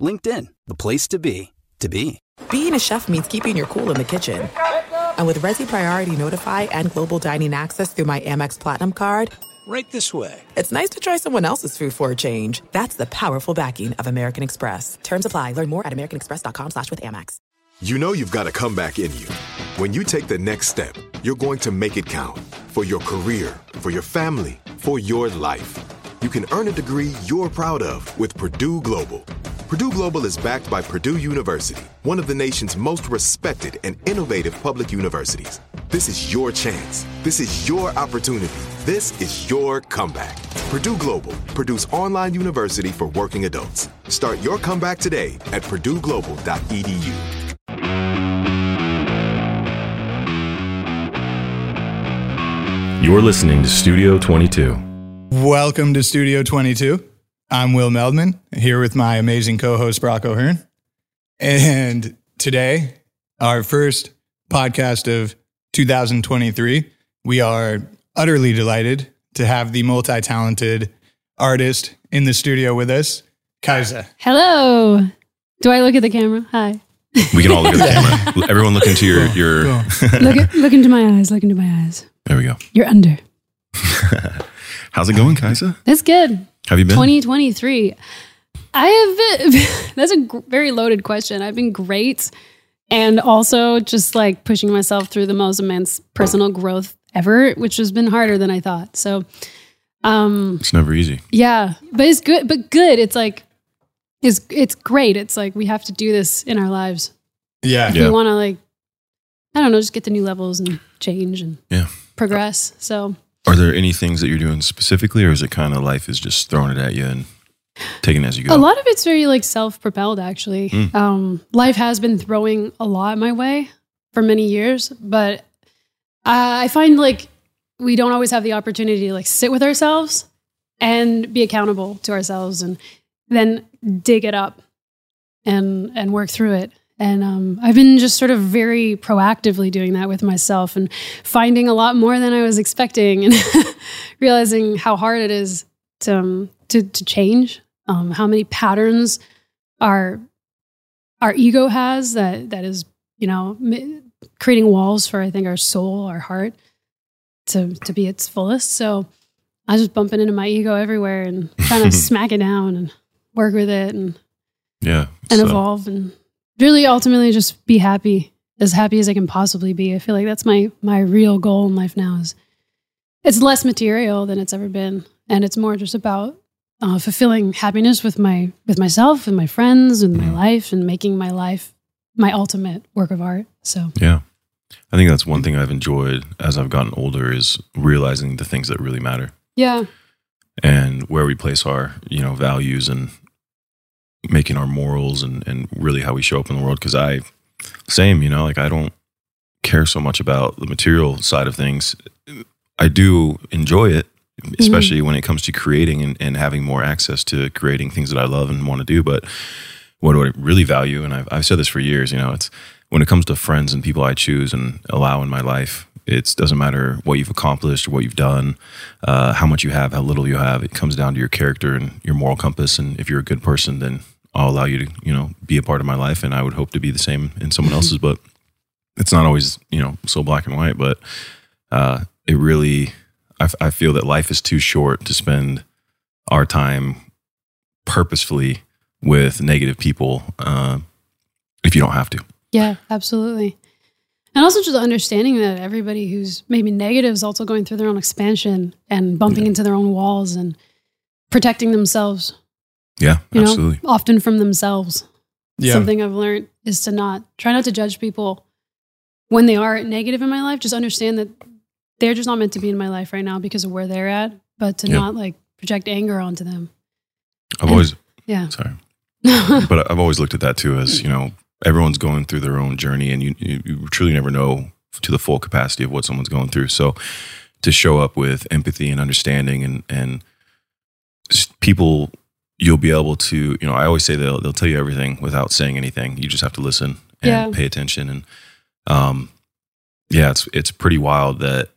LinkedIn, the place to be, to be. Being a chef means keeping your cool in the kitchen. And with Resy Priority Notify and Global Dining Access through my Amex Platinum card, Right this way. it's nice to try someone else's food for a change. That's the powerful backing of American Express. Terms apply. Learn more at americanexpress.com slash with Amex. You know you've got a comeback in you. When you take the next step, you're going to make it count for your career, for your family, for your life. You can earn a degree you're proud of with Purdue Global. Purdue Global is backed by Purdue University, one of the nation's most respected and innovative public universities. This is your chance. This is your opportunity. This is your comeback. Purdue Global, Purdue's online university for working adults. Start your comeback today at purdueglobal.edu. You're listening to Studio 22. Welcome to Studio 22. I'm Will Meldman, here with my amazing co host, Brock O'Hurn. And today, our first podcast of 2023, we are utterly delighted to have the multi talented artist in the studio with us, Kiesza. Hello. Do I look at the camera? Hi. We can all look at the camera. Everyone look into your, your Cool. Look at, look into my eyes. Look into my eyes. there we go. You're under. How's it going, Kiesza? It's good. Have you been? 2023. I have been, that's a very loaded question. I've been great. And also just like pushing myself through the most immense personal growth ever, which has been harder than I thought. So, um, It's never easy. yeah, but it's good, but good. It's like, it's, it's great. It's like we have to do this in our lives. Yeah. Yeah. We want to like, I don't know, just get the new levels and change and Yeah. progress. So, Are there any things that you're doing specifically, or is it kind of life is just throwing it at you and taking it as you go? A lot of it's very like self-propelled actually. Mm. Um, life has been throwing a lot my way for many years, but I I find like we don't always have the opportunity to like sit with ourselves and be accountable to ourselves and then dig it up and and work through it. And um, I've been just sort of very proactively doing that with myself and finding a lot more than I was expecting and realizing how hard it is to um, to, to change. Um, how many patterns our our ego has that that is you know m- creating walls for I think our soul, our heart to to be its fullest. So I was just bumping into my ego everywhere and trying to smack it down and work with it and yeah. and So, evolve and really ultimately just be happy as happy as I can possibly be. I feel like that's my my real goal in life now is it's less material than it's ever been and it's more just about uh, fulfilling happiness with my with myself and my friends and my Mhm. life and making my life my ultimate work of art. So Yeah. I think that's one thing I've enjoyed as I've gotten older is realizing the things that really matter yeah, and where we place our, you know, values and making our morals and, and really how we show up in the world. Cause I, same, you know, like I don't care so much about the material side of things. I do enjoy it, especially when it comes to creating and, and having more access to creating things that I love and want to do. But what do I really value? And I've, I've said this for years, you know, it's when it comes to friends and people I choose and allow in my life, it doesn't matter what you've accomplished or what you've done, uh, how much you have, how little you have. It comes down to your character and your moral compass. And if you're a good person, then I'll allow you to, you know, be a part of my life. And I would hope to be the same in someone else's. But it's not always, you know, so black and white. But uh, it really, I, f- I feel that life is too short to spend our time purposefully with negative people uh, if you don't have to. Yeah, absolutely. And also just understanding that everybody who's maybe negative is also going through their own expansion and bumping into their own walls and protecting themselves, Yeah, you absolutely. know, often from themselves. Yeah. Something I've learned is to not try not to judge people when they are negative in my life. Just understand that they're just not meant to be in my life right now because of where they're at, but to Yeah. not like project anger onto them. I've always Yeah. sorry, but I've always looked at that too as you know everyone's going through their own journey, and you you, you truly never know to the full capacity of what someone's going through. So to show up with empathy and understanding, and and people, you'll be able to you know I always say they'll they'll tell you everything without saying anything. You just have to listen and Yeah. pay attention, and um, yeah, it's it's pretty wild that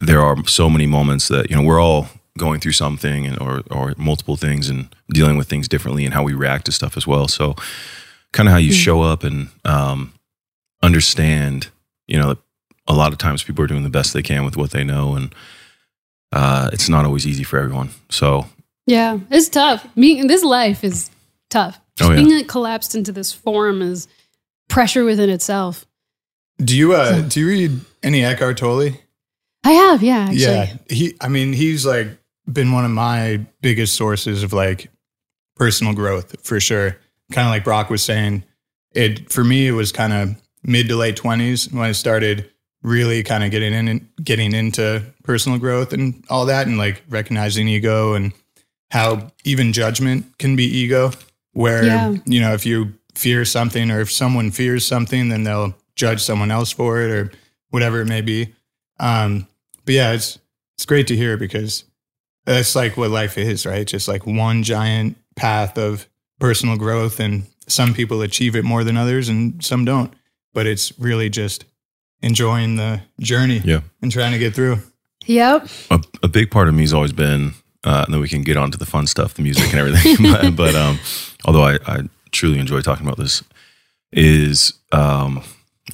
there are so many moments that you know we're all going through something and or or multiple things and dealing with things differently and how we react to stuff as well. So kind of how you Mm. show up and um, understand, you know, a lot of times people are doing the best they can with what they know and uh, it's not always easy for everyone. So Yeah, it's tough. Me, this life is tough. Oh, yeah. Being like collapsed into this form is pressure within itself. Do you uh do you read any Eckhart Tolle? I have, yeah, actually. Yeah, he. I mean, he's like been one of my biggest sources of like personal growth for sure. Kind of like Brock was saying, it for me it was kind of mid to late twenties when I started really kind of getting in and getting into personal growth and all that, and like recognizing ego and how even judgment can be ego. Where Yeah. you know if you fear something or if someone fears something, then they'll judge someone else for it or whatever it may be. Um, but yeah, it's it's great to hear because that's like what life is, right? Just like one giant path of personal growth, and some people achieve it more than others, and some don't. But it's really just enjoying the journey yeah, and trying to get through. Yep. a, a big part of me has always been, uh, and then we can get on to the fun stuff, the music and everything. but, but um, although I, I truly enjoy talking about this, is um,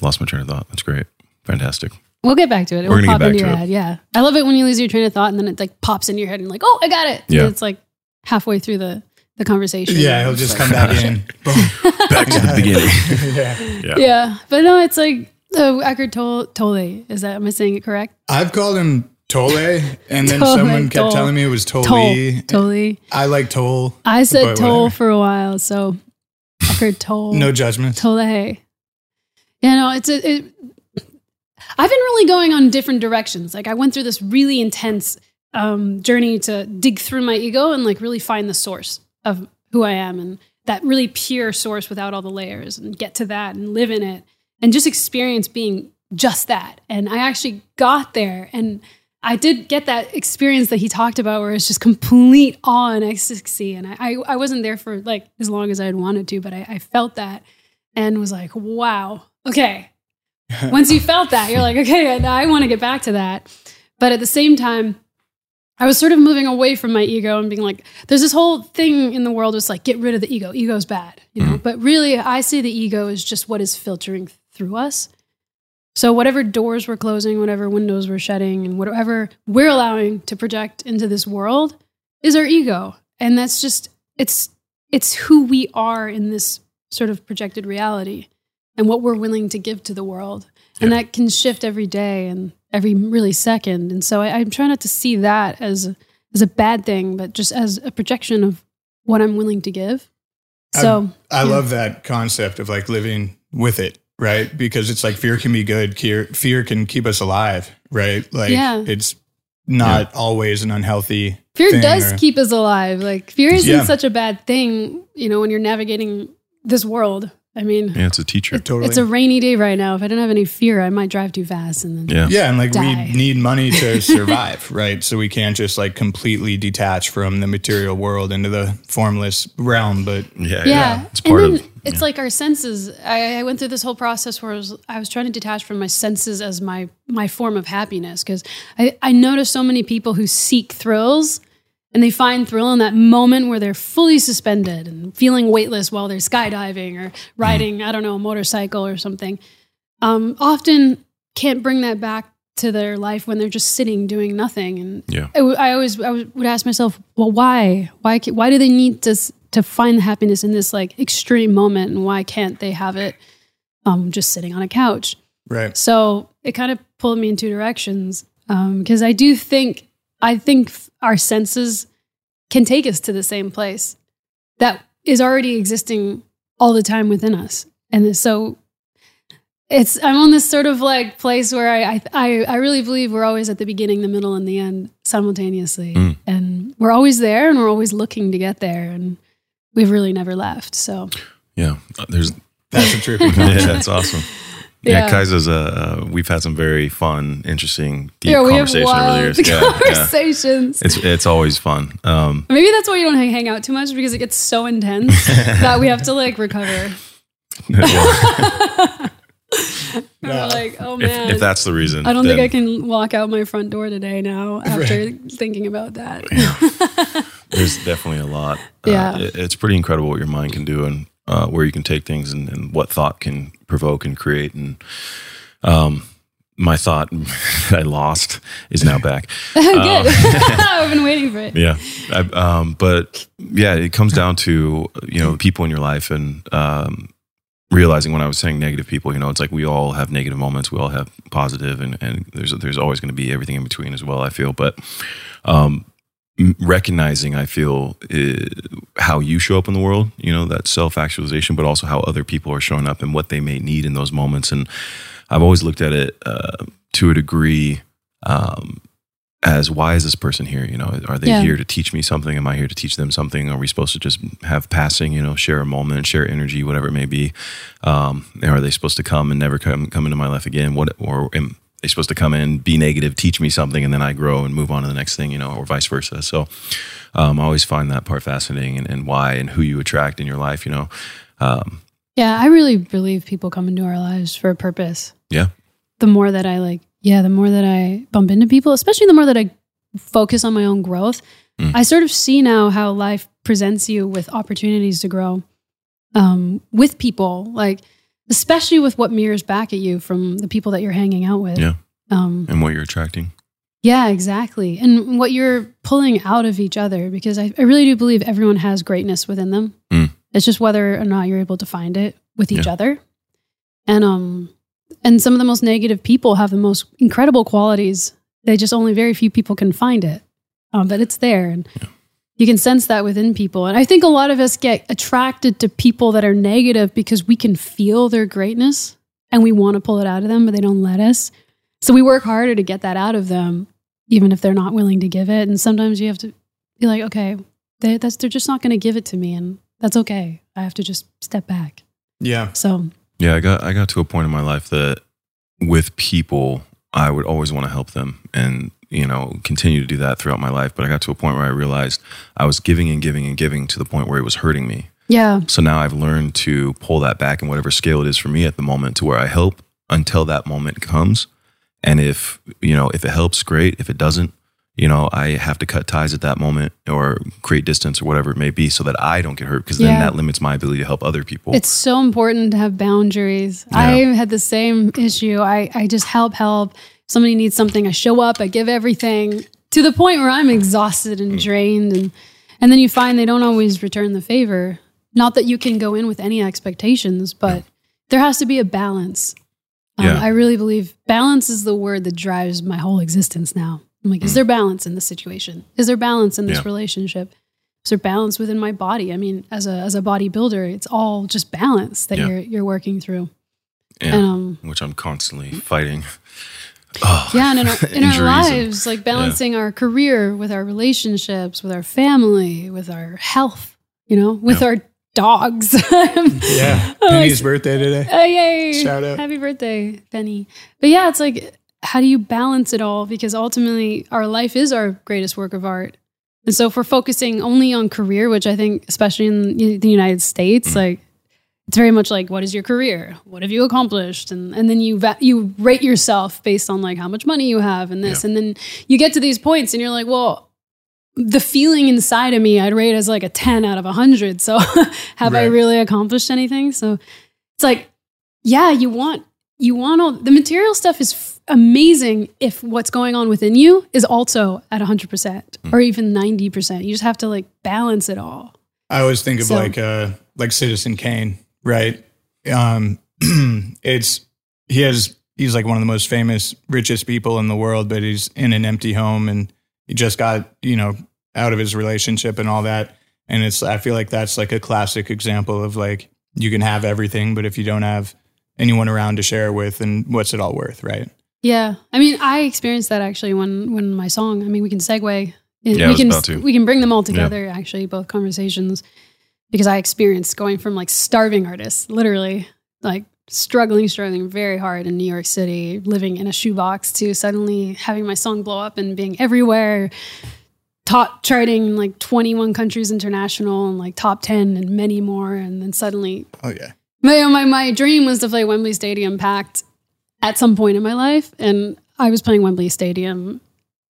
lost my train of thought. That's great, fantastic. We'll get back to it. It We're will pop get back into to your it. Yeah. I love it when you lose your train of thought and then it like pops into your head and like, oh, I got it. Yeah. And it's like halfway through the, the conversation. Yeah, he'll just come back in. Boom. Back to the beginning. yeah. Yeah. Yeah. But no, it's like uh, Eckhart Tolle, Tolle. Is that, am I saying it correct? I've called him Tolle, and then Tolle, someone kept Tolle. telling me it was Tole. Tole. I like Toll. I said Toll whatever. for a while. So I heard Tolle. No judgment. Tolle. You know, it's a, it. I've been really going on different directions. Like I went through this really intense um, journey to dig through my ego and like really find the source of who I am and that really pure source without all the layers and get to that and live in it and just experience being just that. And I actually got there and I did get that experience that he talked about where it's just complete awe and ecstasy. And I, I, I wasn't there for like as long as I'd wanted to, but I, I felt that and was like, wow, okay. Once you felt that, you're like, okay, I, I want to get back to that. But at the same time, I was sort of moving away from my ego and being like, there's this whole thing in the world was like, get rid of the ego. Ego's bad, you know? Mm-hmm. But really, I see the ego as just what is filtering through us. So whatever doors we're closing, whatever windows we're shutting, and whatever we're allowing to project into this world is our ego. And that's just it's it's who we are in this sort of projected reality and what we're willing to give to the world. And that can shift every day and every really second. And so I, I'm trying not to see that as as a bad thing, but just as a projection of what I'm willing to give. So I yeah. love that concept of like living with it, right? Because it's like fear can be good. Fear, fear can keep us alive, right? Like Yeah. it's not always an unhealthy Fear thing does or- keep us alive. Like fear isn't Yeah. such a bad thing, you know, when you're navigating this world. I mean, Yeah, it's a teacher. totally. it's a rainy day right now. If I didn't have any fear, I might drive too fast and then Yeah. yeah, and like Die. we need money to survive, right? So we can't just like completely detach from the material world into the formless realm. But Yeah. yeah, It's part and of then it's like our senses. I, I went through this whole process where I was, I was trying to detach from my senses as my my form of happiness because I, I notice so many people who seek thrills and they find thrill in that moment where they're fully suspended and feeling weightless while they're skydiving or riding I don't know a motorcycle or something. Um, often can't bring that back to their life when they're just sitting doing nothing and Yeah. I, w- I always I would would ask myself, well, why? Why? Why do they need to to find the happiness in this like extreme moment, and why can't they have it um, just sitting on a couch. Right. So it kind of pulled me in two directions because I do think I think our senses can take us to the same place that is already existing all the time within us, and so it's I'm on this sort of like place where I I I really believe we're always at the beginning, the middle, and the end simultaneously, Mm. and we're always there, and we're always looking to get there, and we've really never left. So Yeah, uh, there's That's a trippy yeah, that's awesome. Yeah, Yeah. Kiesza's uh, uh, we've had some very fun, interesting, deep yeah, we have conversation over the wild years. Yeah, yeah. conversations. It's it's always fun. Um, Maybe that's why you don't hang, hang out too much because it gets so intense that we have to like recover. well, We're like, oh if, man, if that's the reason, I don't think I can walk out my front door today now after thinking about that. There's definitely a lot. Yeah. Uh, it- it's pretty incredible what your mind can do and uh, where you can take things and, and what thought can provoke and create. And um, my thought that I lost is now back. Good. I've been waiting for it. Yeah. I, um, but yeah, it comes down to, you know, people in your life and um, realizing when I was saying negative people, you know, it's like we all have negative moments. We all have positive and, and there's, there's always going to be everything in between as well, I feel. But um, recognizing, I feel, uh, how you show up in the world, you know, that self actualization, but also how other people are showing up and what they may need in those moments. And I've always looked at it uh, to a degree um, as why is this person here? You know, are they Yeah. here to teach me something? Am I here to teach them something? Are we supposed to just have passing, you know, share a moment, share energy, whatever it may be? Um, are they supposed to come and never come come into my life again? What or am they supposed to come in, be negative, teach me something, and then I grow and move on to the next thing, you know, or vice versa? So um, I always find that part fascinating and, and why and who you attract in your life, you know. Um, Yeah, I really believe people come into our lives for a purpose. yeah. The more that I like, yeah, the more that I bump into people, especially the more that I focus on my own growth, Mm. I sort of see now how life presents you with opportunities to grow um, with people, like especially with what mirrors back at you from the people that you're hanging out with. Yeah. Um, And what you're attracting. Yeah, exactly. And what you're pulling out of each other, because I, I really do believe everyone has greatness within them. Mm. It's just whether or not you're able to find it with each Yeah. other. And um and some of the most negative people have the most incredible qualities. They just only very few people can find it. Um, but it's there and you can sense that within people. And I think a lot of us get attracted to people that are negative because we can feel their greatness and we want to pull it out of them, but they don't let us. So we work harder to get that out of them, even if they're not willing to give it. And sometimes you have to be like, okay, they, that's, they're just not going to give it to me. And that's okay. I have to just step back. Yeah. So, Yeah, I got I got to a point in my life that with people, I would always want to help them and you know continue to do that throughout my life. But I got to a point where I realized I was giving and giving and giving to the point where it was hurting me. yeah. So now I've learned to pull that back in whatever scale it is for me at the moment to where I help until that moment comes. And if you know if it helps, great. If it doesn't, you know I have to cut ties at that moment or create distance or whatever it may be, so that I don't get hurt because then that limits my ability to help other people. It's so important to have boundaries. Yeah. I had the same issue. I, I just help, help. Somebody needs something. I show up, I give everything to the point where I'm exhausted and drained. And, and then you find they don't always return the favor. Not that you can go in with any expectations, but there has to be a balance. Um, Yeah. I really believe balance is the word that drives my whole existence now. I'm like, is there balance in this situation? Is there balance in this Yeah. relationship? Is there balance within my body? I mean, as a as a bodybuilder, it's all just balance that Yeah. you're you're working through. Yeah. And um, which I'm constantly fighting. Oh, yeah, and in our in our injuries and- lives, like balancing our career with our relationships, with our family, with our health, you know, with Yeah. our dogs. Yeah. Penny's it's- birthday today. Oh, yay. Shout out. Happy birthday, Penny. But yeah, it's like, how do you balance it all? Because ultimately, our life is our greatest work of art. And so, if we're focusing only on career, which I think, especially in the United States, Mm. like, it's very much like, what is your career? What have you accomplished? And and then you va- you rate yourself based on like how much money you have and this, Yeah. and then you get to these points, and you're like, well, the feeling inside of me, I'd rate as like a ten out of hundred. So, have I really accomplished anything? So, it's like, yeah, you want you want all the material stuff is f- amazing if what's going on within you is also at 100% or even 90%. You just have to like balance it all. I always think of So- like uh like Citizen Kane, right? Um it's he has he's like one of the most famous, richest people in the world, but he's in an empty home and he just got, you know, out of his relationship and all that. And it's, I feel like that's like a classic example of like, you can have everything, but if you don't have anyone around to share with, and what's it all worth, right? Yeah. I mean, I experienced that actually when, when my song, I mean, we can segue. Yeah, we can, about to. we can bring them all together actually, both conversations, because I experienced going from like starving artists, literally like struggling, struggling very hard in New York City, living in a shoebox to suddenly having my song blow up and being everywhere, top charting in like 21 countries international and like top 10 and many more. And then suddenly Oh yeah. my, my, my dream was to play Wembley Stadium packed at some point in my life. And I was playing Wembley Stadium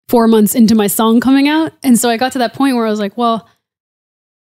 four months into my song coming out. And so I got to that point where I was like, well,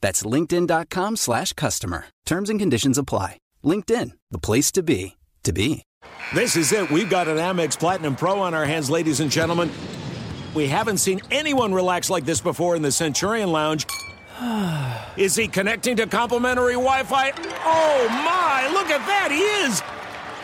That's linkedin.com slash customer. Terms and conditions apply. LinkedIn, the place to be, to be. This is it. We've got an Amex Platinum Pro on our hands, ladies and gentlemen. We haven't seen anyone relax like this before in the Centurion Lounge. Is he connecting to complimentary Wi Fi? Oh my, look at that, he is!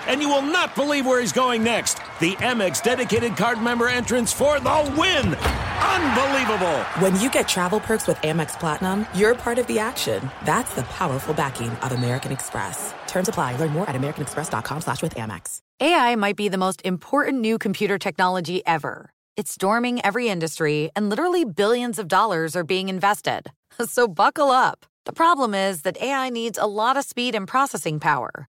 And you will not believe where he's going next. The Amex dedicated card member entrance for the win! Unbelievable! When you get travel perks with Amex Platinum, you're part of the action. That's the powerful backing of American Express. Terms apply. Learn more at americanexpress.com slash with Amex. AI might be the most important new computer technology ever. It's storming every industry, and literally billions of dollars are being invested. So buckle up. The problem is that AI needs a lot of speed and processing power.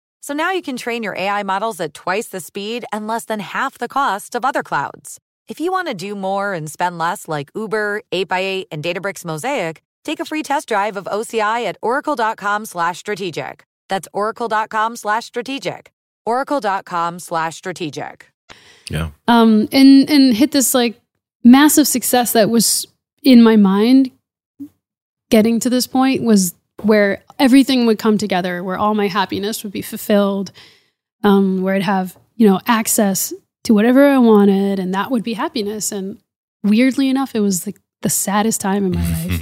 So now you can train your AI models at twice the speed and less than half the cost of other clouds. If you want to do more and spend less like Uber, 8x8, and Databricks Mosaic, take a free test drive of OCI at oracle.com slash strategic. That's oracle.com slash strategic. oracle.com slash strategic. Yeah. um, and and hit this like massive success that was in my mind. Getting to this point was where everything would come together, where all my happiness would be fulfilled, um, where I'd have you know access to whatever I wanted, and that would be happiness. And weirdly enough, it was like the saddest time in my life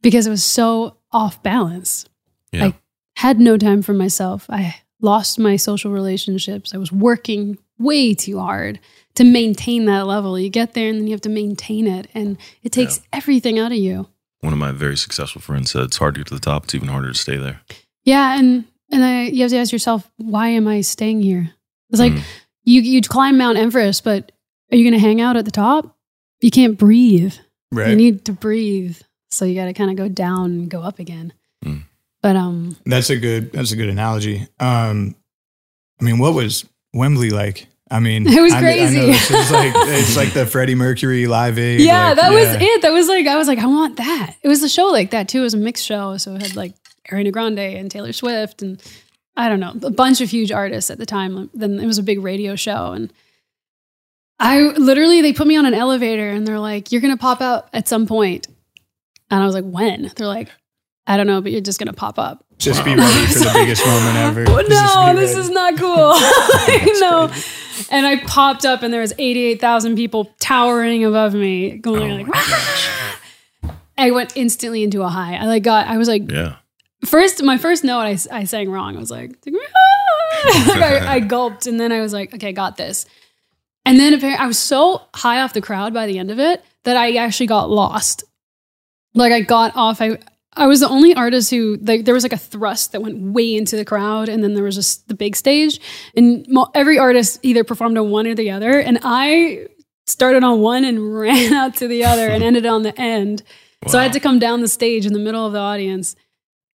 because it was so off balance. yeah. I had no time for myself. I lost my social relationships. I was working way too hard to maintain that level. You get there and then you have to maintain it, and it takes everything out of you. One of my very successful friends said it's hard to get to the top. It's even harder to stay there. Yeah, and and I, you have to ask yourself, why am I staying here? It's like Mm. you you climb Mount Everest, but are you going to hang out at the top? You can't breathe. Right. You need to breathe, so you got to kind of go down and go up again. Mm. But um, That's a good. That's a good analogy. Um, I mean, what was Wembley like? I mean, It was I mean, crazy. know this is like it's like the Freddie Mercury Live Aid. Yeah, like, that was it. That was like I was like, I want that. It was a show like that too. It was a mixed show, so it had like Ariana Grande and Taylor Swift and I don't know a bunch of huge artists at the time. Then it was a big radio show, and I literally they put me on an elevator and they're like, "You're gonna pop out at some point," and I was like, "When?" They're like, "I don't know, but you're just gonna pop up." Just be ready for the biggest moment ever. Oh, Just no, this ready. is not cool. I know. And I popped up and there was 88,000 people towering above me going Oh like, my ah! I went instantly into a high. I like got, I was like, Yeah. first, my first note, I, I sang wrong. I was like, like I, I gulped and then I was like, okay, got this. And then apparently I was so high off the crowd by the end of it that I actually got lost. Like I got off. I I was the only artist who like there was like a thrust that went way into the crowd, and then there was just the big stage, and mo- every artist either performed on one or the other, and I started on one and ran out to the other and ended on the end. So I had to come down the stage in the middle of the audience,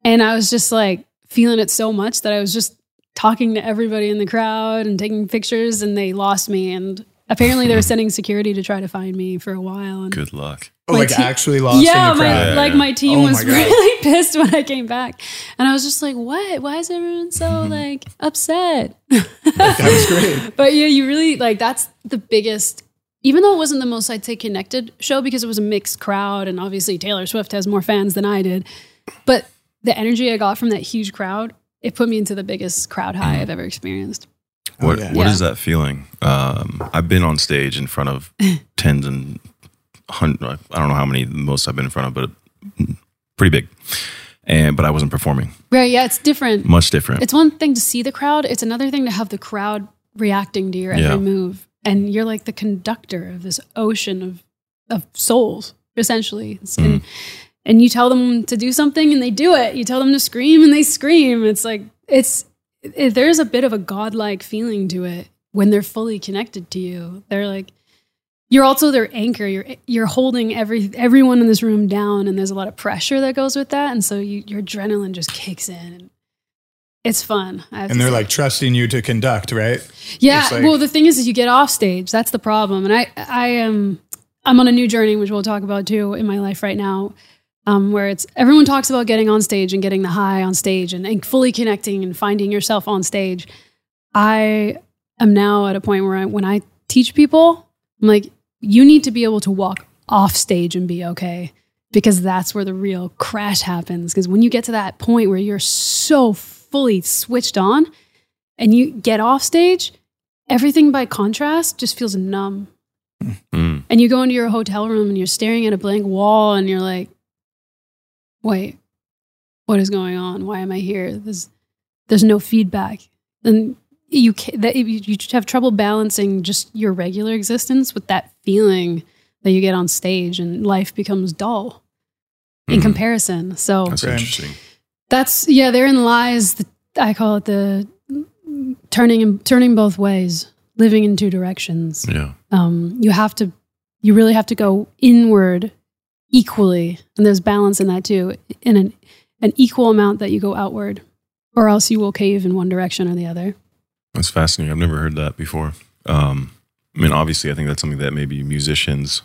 and I was just like feeling it so much that I was just talking to everybody in the crowd and taking pictures, and they lost me. And apparently, they were sending security to try to find me for a while. And Good luck. Oh, My like te- actually lost yeah, in the my crowd. Yeah, like yeah. my team Oh was my really pissed when I came back, and I was just like, "What? Why is everyone so like upset?" that was great. but yeah, you really like that's the biggest. Even though it wasn't the most I'd say connected show because it was a mixed crowd, and obviously Taylor Swift has more fans than I did, but the energy I got from that huge crowd, it put me into the biggest crowd high I've ever experienced. What yeah. what Yeah. is that feeling? Um, I've been on stage in front of tens and hundred. I don't know how many most I've been in front of, but pretty big. And but I wasn't performing. Right? Yeah, it's different. Much different. It's one thing to see the crowd, it's another thing to have the crowd reacting to your every Yeah. move. And you're like the conductor of this ocean of of souls, essentially. It's- And, and you tell them to do something and they do it. You tell them to scream and they scream. It's like it's Eh, it, there's a bit of a godlike feeling to it when they're fully connected to you. They're like you're also their anchor. You're you're holding every everyone in this room down, and there's a lot of pressure that goes with that, and so you, your adrenaline just kicks in. And it's fun. And they're say. like trusting you to conduct, right? yeah. like- well, the thing is, is you get off stage. That's the problem. And I I am I'm on a new journey, which we'll talk about too in my life right now. Um, where it's everyone talks about getting on stage and getting the high on stage and, and fully connecting and finding yourself on stage. I am now at a point where I, when I teach people, I'm like, you need to be able to walk off stage and be okay because that's where the real crash happens. Because when you get to that point where you're so fully switched on and you get off stage, everything by contrast just feels numb. Mm. And you go into your hotel room and you're staring at a blank wall and you're like, wait, what is going on? Why am I here? There's, there's no feedback. And you, ca- that, you, you just have trouble balancing just your regular existence with that feeling that you get on stage and life becomes dull in Mhm. comparison. So That's Right. interesting. that's yeah, therein lies the I call it the turning and turning both ways, living in two directions. Yeah. Um, you have to, you really have to go inward equally, and there's balance in that too, in an an equal amount that you go outward, or else you will cave in one direction or the other. That's fascinating. I've never heard that before. Um, I mean, obviously, I think that's something that maybe musicians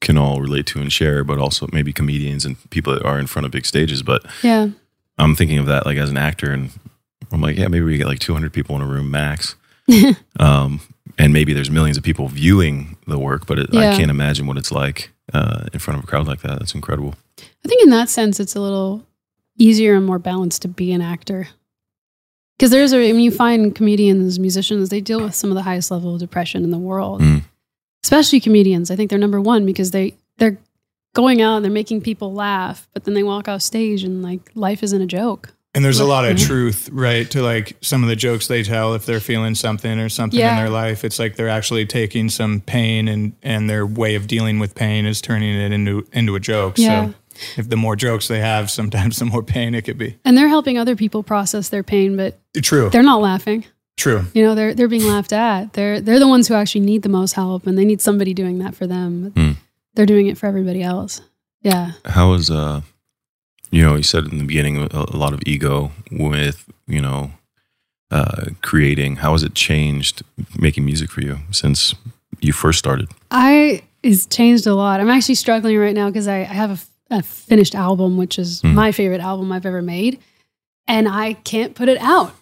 can all relate to and share, but also maybe comedians and people that are in front of big stages. But Yeah, I'm thinking of that like as an actor, and I'm like, yeah, maybe we get like 200 people in a room max. um, and maybe there's millions of people viewing the work, but it, I can't imagine what it's like uh, in front of a crowd like that. That's incredible. I think in that sense, it's a little easier and more balanced to be an actor. Because there's a, I mean, you find comedians, musicians, they deal with some of the highest level of depression in the world. Mm. Especially comedians. I think they're number one because they, they're going out and they're making people laugh, but then they walk off stage and like life isn't a joke. And there's a lot of Mhm. truth, right, to like some of the jokes they tell if they're feeling something or something in their life. It's like they're actually taking some pain and and their way of dealing with pain is turning it into into a joke. Yeah. So if the more jokes they have, sometimes the more pain it could be. And they're helping other people process their pain, but True. they're not laughing. True. You know, they're they're being laughed at. They're they're the ones who actually need the most help and they need somebody doing that for them. Hmm. They're doing it for everybody else. Yeah. How is uh, you know, you said in the beginning a, a lot of ego with you know, uh, creating. How has it changed making music for you since you first started? I it's changed a lot. I'm actually struggling right now because I, I have a finished album, which is Hmm. my favorite album I've ever made, and I can't put it out.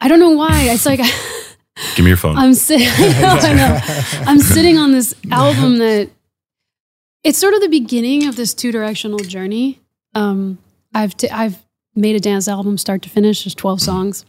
I don't know why. It's like Give me your phone. I'm sitting. I know. I'm sitting on this album that it's sort of the beginning of this two directional journey. Um, I've t- I've made a dance album start to finish. There's 12 songs,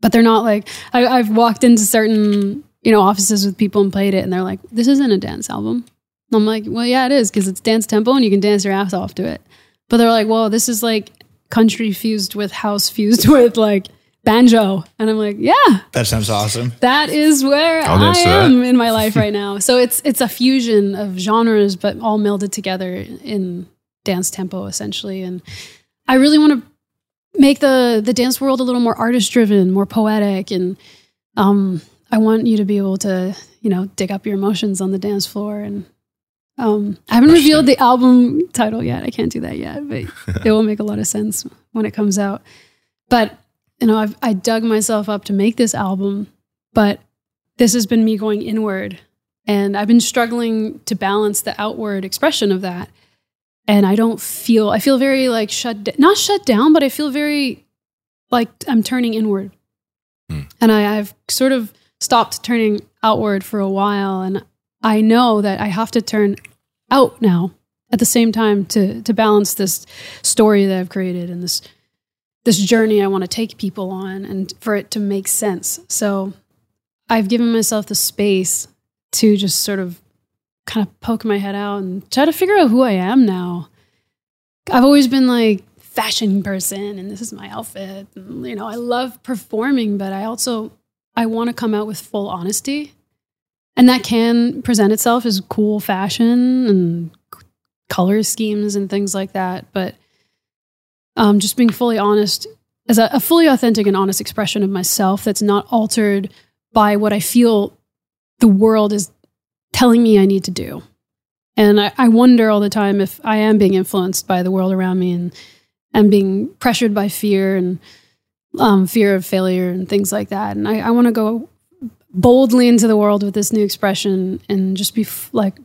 but they're not like I, I've walked into certain you know offices with people and played it, and they're like, "This isn't a dance album. And I'm like, well, yeah, it is because it's dance tempo and you can dance your ass off to it. But they're like, well, this is like country fused with house fused with like banjo. And I'm like, yeah, That sounds awesome. that is where I'll I dance to that. am in my life right now. So it's it's a fusion of genres, but all melded together in dance tempo essentially. And I really want to make the the dance world a little more artist driven, more poetic, and um, I want you to be able to you know dig up your emotions on the dance floor. And um, I haven't revealed the album title yet. I can't do that yet, but it will make a lot of sense when it comes out. But you know, I've I dug myself up to make this album, but this has been me going inward, and I've been struggling to balance the outward expression of that. And I don't feel I feel very like shut d- not shut down, but I feel very like I'm turning inward, hmm. and I, I've sort of stopped turning outward for a while, and I know that I have to turn out now at the same time to to balance this story that I've created and this this journey I want to take people on and for it to make sense. So I've given myself the space to just sort of kind of poke my head out and try to figure out who I am now. I've always been like fashion person and this is my outfit. And, you know, I love performing, but I also I want to come out with full honesty. And that can present itself as cool fashion and color schemes and things like that, but um, just being fully honest as a, a fully authentic and honest expression of myself that's not altered by what I feel the world is telling me I need to do. And I, I wonder all the time if I am being influenced by the world around me and and being pressured by fear and um, fear of failure and things like that. And I, I want to go boldly into the world with this new expression and just be f- like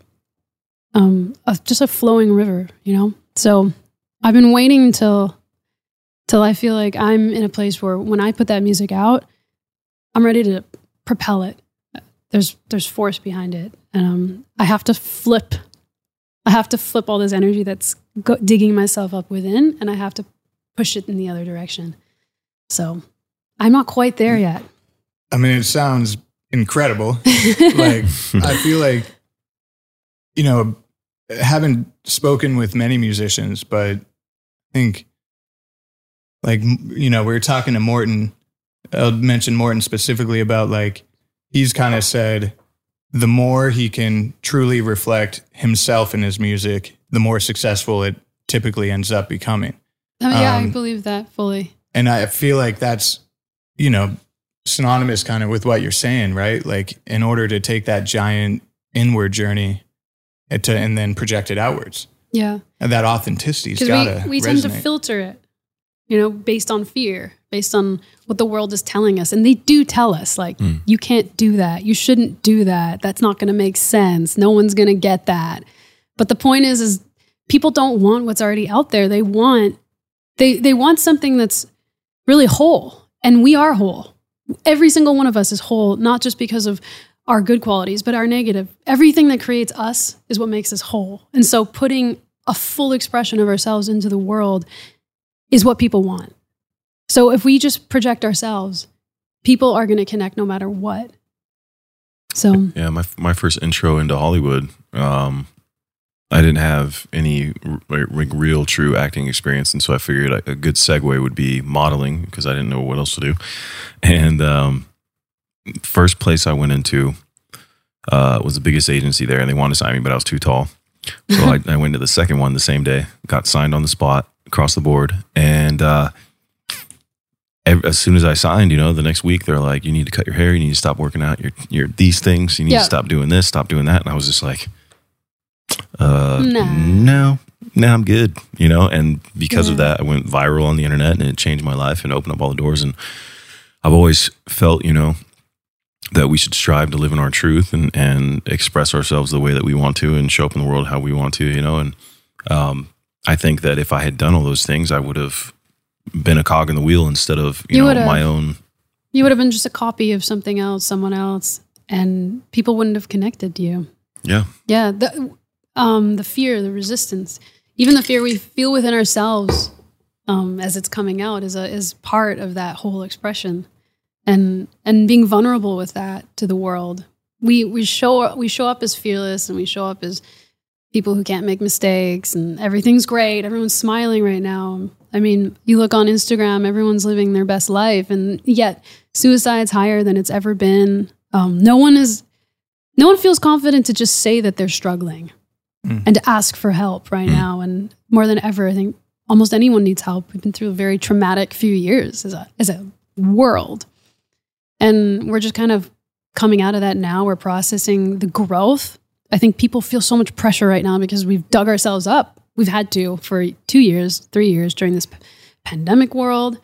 um, a, just a flowing river, you know. So I've been waiting until till I feel like I'm in a place where when I put that music out, I'm ready to propel it. There's there's force behind it, and um, I have to flip. I have to flip all this energy that's go- digging myself up within, and I have to push it in the other direction. So I'm not quite there yet. I mean, it sounds incredible. like, I feel like, you know, haven't spoken with many musicians, but I think, like, you know, we were talking to Morton. I'll mention Morton specifically about like, he's kind of said the more he can truly reflect himself in his music, the more successful it typically ends up becoming. I mean, yeah, I Um, believe that fully. And I feel like that's, you know, synonymous kind of with what you're saying, right? Like in order to take that giant inward journey and, to, and then project it outwards. Yeah. And that authenticity. Because gotta we, we tend to filter it you know based on fear based on what the world is telling us. And they do tell us like hmm. you can't do that. You shouldn't do that. That's not going to make sense. No one's going to get that. But the point is is people don't want what's already out there. They want they they want something that's really whole. And we are whole. Every single one of us is whole not just because of our good qualities but our negative. Everything that creates us is what makes us whole. And so putting a full expression of ourselves into the world is what people want so if we just project ourselves people are going to connect no matter what so Yeah, my my first intro into Hollywood, um, I didn't have any r- like real true acting experience, and so I figured a, a good segue would be modeling because I didn't know what else to do. And um, first place I went into uh, was the biggest agency there, and they wanted to sign me, but I was too tall. So I, I went to the second one the same day, got signed on the spot across the board, and uh, as soon as I signed, you know, the next week they're like, "You need to cut your hair. You need to stop working out. You're you're these things. You need Yeah. to stop doing this. Stop doing that." And I was just like, "Uh, Nah. no, no, I'm good." You know, and because of that, I went viral on the internet, and it changed my life and opened up all the doors. And I've always felt, you know, that we should strive to live in our truth and and express ourselves the way that we want to and show up in the world how we want to. You know, and um, I think that if I had done all those things, I would have been a cog in the wheel instead of you, You know my own. you would have been just a copy of something else someone else and people wouldn't have connected to you Yeah, Yeah, the um, the fear, the resistance, even the fear we feel within ourselves um, as it's coming out is a is part of that whole expression, and and being vulnerable with that to the world. We we show we show up as fearless and we show up as people who can't make mistakes and everything's great. Everyone's smiling right now. I mean, you look on Instagram, everyone's living their best life, and yet suicide's higher than it's ever been. Um, no one is, no one feels confident to just say that they're struggling and to ask for help right now. And more than ever, I think almost anyone needs help. We've been through a very traumatic few years as a as a world, and we're just kind of coming out of that now. We're processing the growth. I think people feel so much pressure right now because we've dug ourselves up. We've had to for two years, three years during this p- pandemic world.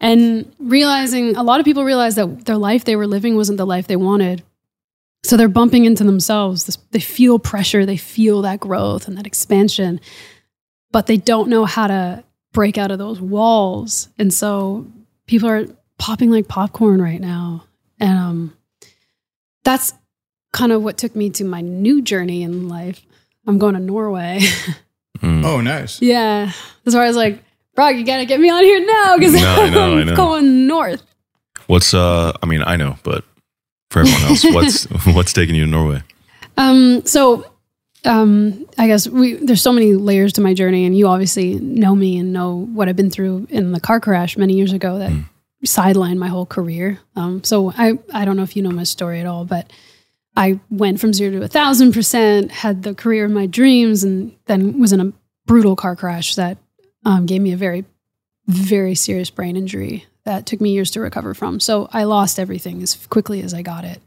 And realizing a lot of people realize that their life they were living wasn't the life they wanted. So they're bumping into themselves. This- They feel pressure, they feel that growth and that expansion, but they don't know how to break out of those walls. And so people are popping like popcorn right now. And um, that's kind of what took me to my new journey in life. I'm going to Norway. Mm. Oh, nice. yeah. That's why I was like, Brock, you got to get me on here now because No, I know, I I'm know. going north. What's uh? I mean, I know, but for everyone else, what's what's taking you to Norway? Um, so um, I guess we there's so many layers to my journey, and you obviously know me and know what I've been through in the car crash many years ago that sidelined my whole career. Um, so I I don't know if you know my story at all, but I went from zero to a thousand percent, had the career of my dreams, and then was in a brutal car crash that um, gave me a very very serious brain injury that took me years to recover from. So I lost everything as quickly as I got it.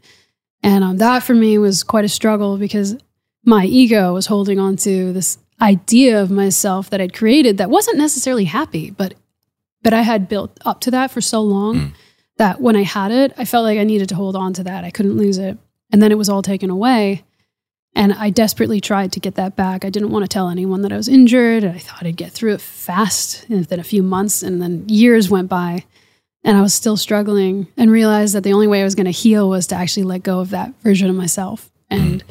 And um, that for me was quite a struggle because my ego was holding on to this idea of myself that I'd created that wasn't necessarily happy, but but I had built up to that for so long that when I had it, I felt like I needed to hold on to that. I couldn't lose it. And then it was all taken away. And I desperately tried to get that back. I didn't want to tell anyone that I was injured. I thought I'd get through it fast and within a few months. And then years went by and I was still struggling and realized that the only way I was going to heal was to actually let go of that version of myself. And mm.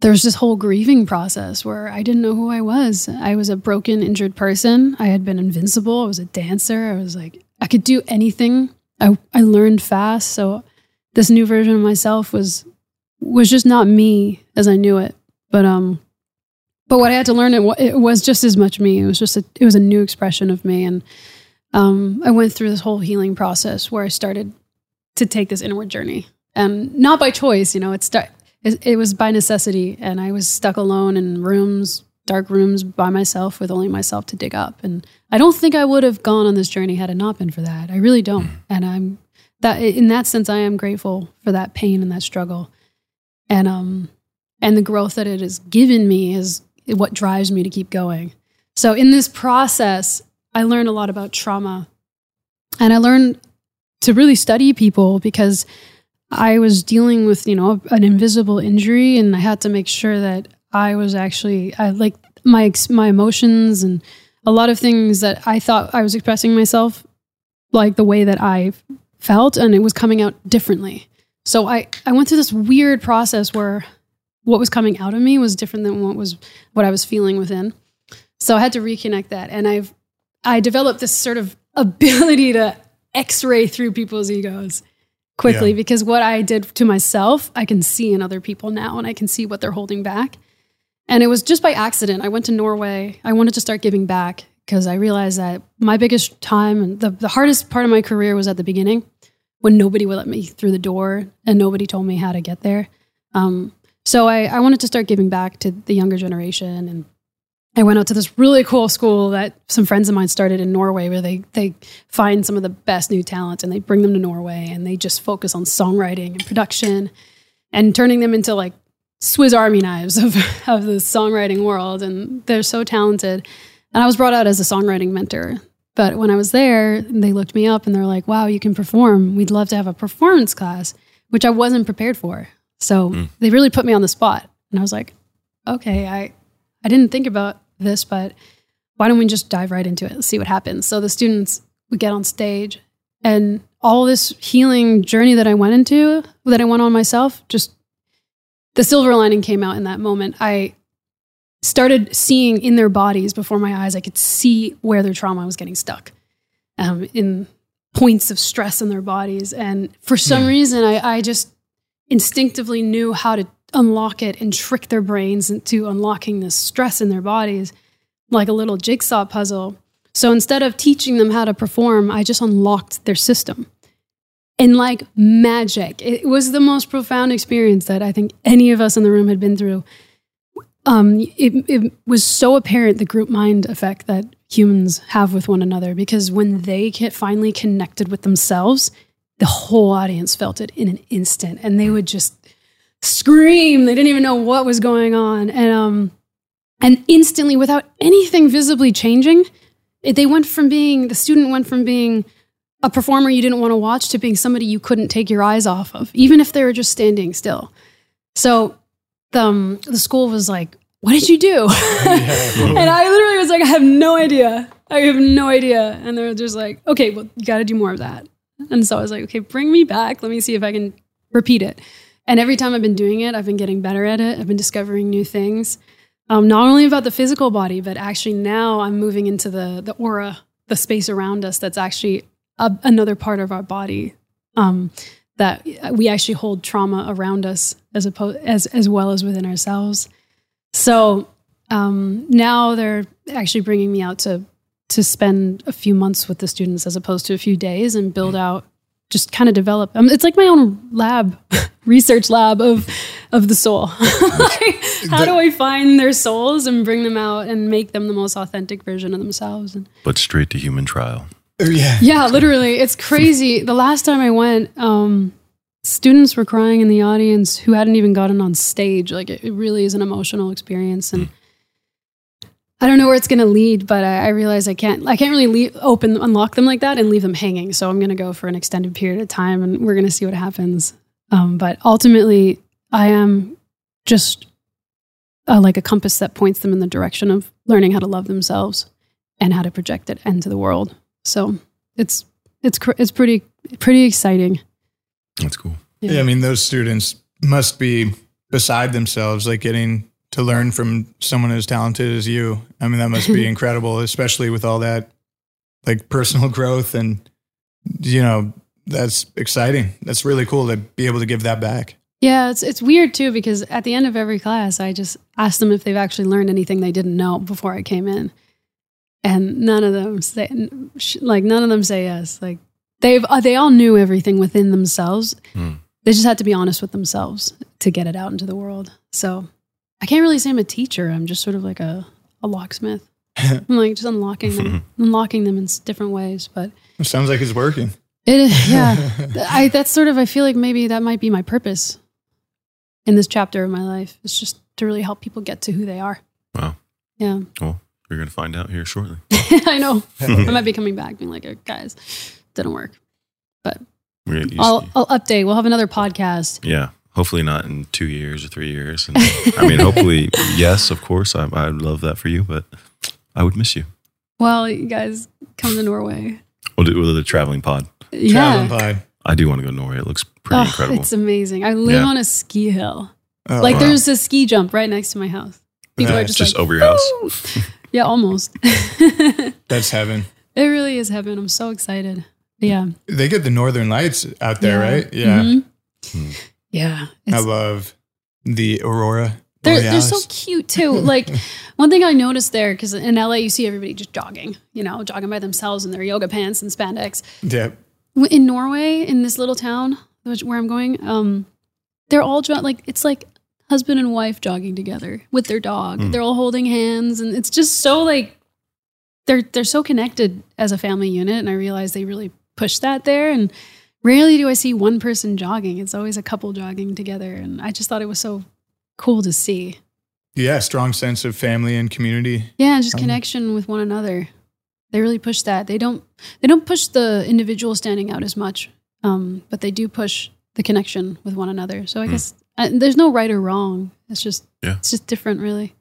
there was this whole grieving process where I didn't know who I was. I was a broken, injured person. I had been invincible. I was a dancer. I was like, I could do anything. I, I learned fast. So this new version of myself was was just not me as I knew it. But um, but what I had to learn it, it was just as much me. It was just a, it was a new expression of me, and um, I went through this whole healing process where I started to take this inward journey, and not by choice. You know, it start it, it was by necessity, and I was stuck alone in rooms, dark rooms by myself with only myself to dig up. And I don't think I would have gone on this journey had it not been for that. I really don't, and I'm that in that sense, I am grateful for that pain and that struggle, and um, and the growth that it has given me is what drives me to keep going. So in this process, I learned a lot about trauma, and I learned to really study people because I was dealing with you know an invisible injury, and I had to make sure that I was actually I like my my emotions and a lot of things that I thought I was expressing myself like the way that I felt, and it was coming out differently. So I I went through this weird process where what was coming out of me was different than what was what I was feeling within. So I had to reconnect that, and I've I developed this sort of ability to X-ray through people's egos quickly Yeah. because what I did to myself, I can see in other people now, and I can see what they're holding back. And it was just by accident. I went to Norway. I wanted to start giving back because I realized that my biggest time and the, the hardest part of my career was at the beginning when nobody would let me through the door and nobody told me how to get there. Um, so I, I wanted to start giving back to the younger generation. And I went out to this really cool school that some friends of mine started in Norway where they, they find some of the best new talent and they bring them to Norway and they just focus on songwriting and production and turning them into like Swiss Army knives of, of the songwriting world. And they're so talented. And I was brought out as a songwriting mentor. But when I was there, they looked me up and they're like, wow, you can perform. We'd love to have a performance class, which I wasn't prepared for. So hmm. they really put me on the spot. And I was like, okay, I, I didn't think about this, but why don't we just dive right into it? Let's see what happens. So the students would get on stage and all this healing journey that I went into, that I went on myself, just the silver lining came out in that moment. I started seeing in their bodies before my eyes, I could see where their trauma was getting stuck um, in points of stress in their bodies. And for some reason, I, I just instinctively knew how to unlock it and trick their brains into unlocking this stress in their bodies like a little jigsaw puzzle. So instead of teaching them how to perform, I just unlocked their system. And like magic, it was the most profound experience that I think any of us in the room had been through. Um, it, it was so apparent the group mind effect that humans have with one another because when they finally connected with themselves, the whole audience felt it in an instant and they would just scream. They didn't even know what was going on. And um, and instantly, without anything visibly changing, it, they went from being the student went from being a performer you didn't want to watch to being somebody you couldn't take your eyes off of, even if they were just standing still. So the, um, the school was like, What did you do? and I literally was like, I have no idea. I have no idea. And they're just like, Okay, well, you got to do more of that. And so I was like, Okay, bring me back. Let me see if I can repeat it. And every time I've been doing it, I've been getting better at it. I've been discovering new things um, not only about the physical body, but actually now I'm moving into the the aura, the space around us. That's actually a, another part of our body um, that we actually hold trauma around us as opposed as as well as within ourselves. So um, now they're actually bringing me out to to spend a few months with the students as opposed to a few days and build out just kind of develop um, it's like my own lab research lab of of the soul. Like, how do i find their souls and bring them out and make them the most authentic version of themselves and, but straight to human trial. Yeah. Yeah literally. It's crazy. The last time i went um, students were crying in the audience who hadn't even gotten on stage like it, it really is an emotional experience and mm. I don't know where it's going to lead, but I, I, realize I can't. I can't really leave, open, unlock them like that, and leave them hanging. So I'm going to go for an extended period of time, and we're going to see what happens. Um, but ultimately, I am just uh, like a compass that points them in the direction of learning how to love themselves and how to project it into the world. So it's it's it's pretty pretty exciting. That's cool. Yeah. yeah, I mean, those students must be beside themselves, like getting to learn from someone as talented as you. I mean, that must be incredible, especially with all that like personal growth and you know, that's exciting. That's really cool to be able to give that back. Yeah, it's it's weird too because at the end of every class, I just ask them if they've actually learned anything they didn't know before I came in, and none of them say like none of them say yes. Like they've uh, they all knew everything within themselves. Mm. They just had to be honest with themselves to get it out into the world. So I can't really say I'm a teacher. I'm just sort of like a, a locksmith. I'm like just unlocking them, unlocking them in different ways. But it sounds like it's working. It is, yeah. I that's sort of I feel like maybe that might be my purpose in this chapter of my life. It's just to really help people get to who they are. Wow. Yeah. Well, you're gonna find out here shortly. I know. I might be coming back, being like, guys, didn't work, but I'll I'll update. We'll have another podcast. Yeah hopefully not in two years or three years. And, I mean, hopefully, yes, of course. I, I would love that for you, but I would miss you. Well, you guys come to Norway. We'll do with the traveling pod. Yeah. Traveling pod. I do want to go to Norway. It looks pretty oh, incredible. It's amazing. I live yeah. on a ski hill. Oh, like wow. there's a ski jump right next to my house. People are just, just like, over your house. yeah, almost. That's heaven. It really is heaven. I'm so excited. Yeah. They get the northern lights out there, yeah. right? Yeah. Mm-hmm. Hmm. Yeah. I love the Aurora. They're, they're so cute too. Like one thing I noticed there, because in LA you see everybody just jogging, you know, jogging by themselves in their yoga pants and spandex. Yeah. In Norway, in this little town where I'm going, um, they're all jo- like it's like husband and wife jogging together with their dog. Mm. They're all holding hands, and it's just so like they're they're so connected as a family unit. And I realize they really push that there and rarely do I see one person jogging. It's always a couple jogging together. And I just thought it was so cool to see. Yeah, strong sense of family and community. Yeah, and just um, connection with one another. They really push that. They don't they don't push the individual standing out as much, um, but they do push the connection with one another. So I mm. guess uh, there's no right or wrong. It's just yeah. it's just different, really.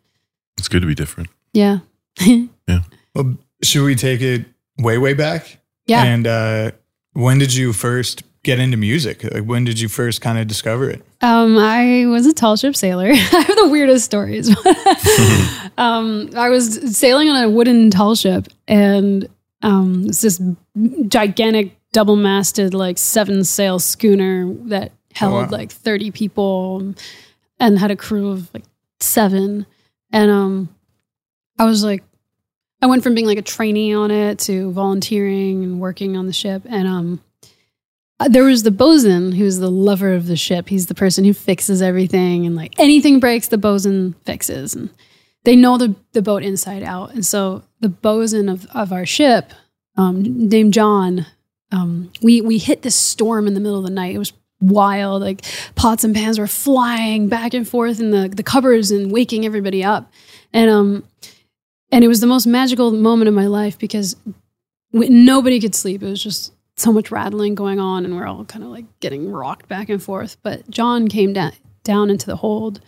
It's good to be different. Yeah. yeah. Well, should we take it way way back? Yeah. And uh, when did you first get into music? Like when did you first kind of discover it? Um, I was a tall ship sailor. I have the weirdest stories. um, I was sailing on a wooden tall ship, and um, it's this gigantic double masted, like seven sail schooner that held oh, wow. like 30 people. and had a crew of like seven. And um, I was like, I went from being like a trainee on it to volunteering and working on the ship. And um, there was the bosun who's the lover of the ship. He's the person who fixes everything and like anything breaks, the bosun fixes. And they know the, the boat inside out. And so the bosun of, of our ship, um, named John, um, we we hit this storm in the middle of the night. It was wild. Like pots and pans were flying back and forth in the the cupboards and waking everybody up. And um, and it was the most magical moment of my life because we, nobody could sleep. It was just so much rattling going on, and we're all kind of like getting rocked back and forth. But John came down down into the hold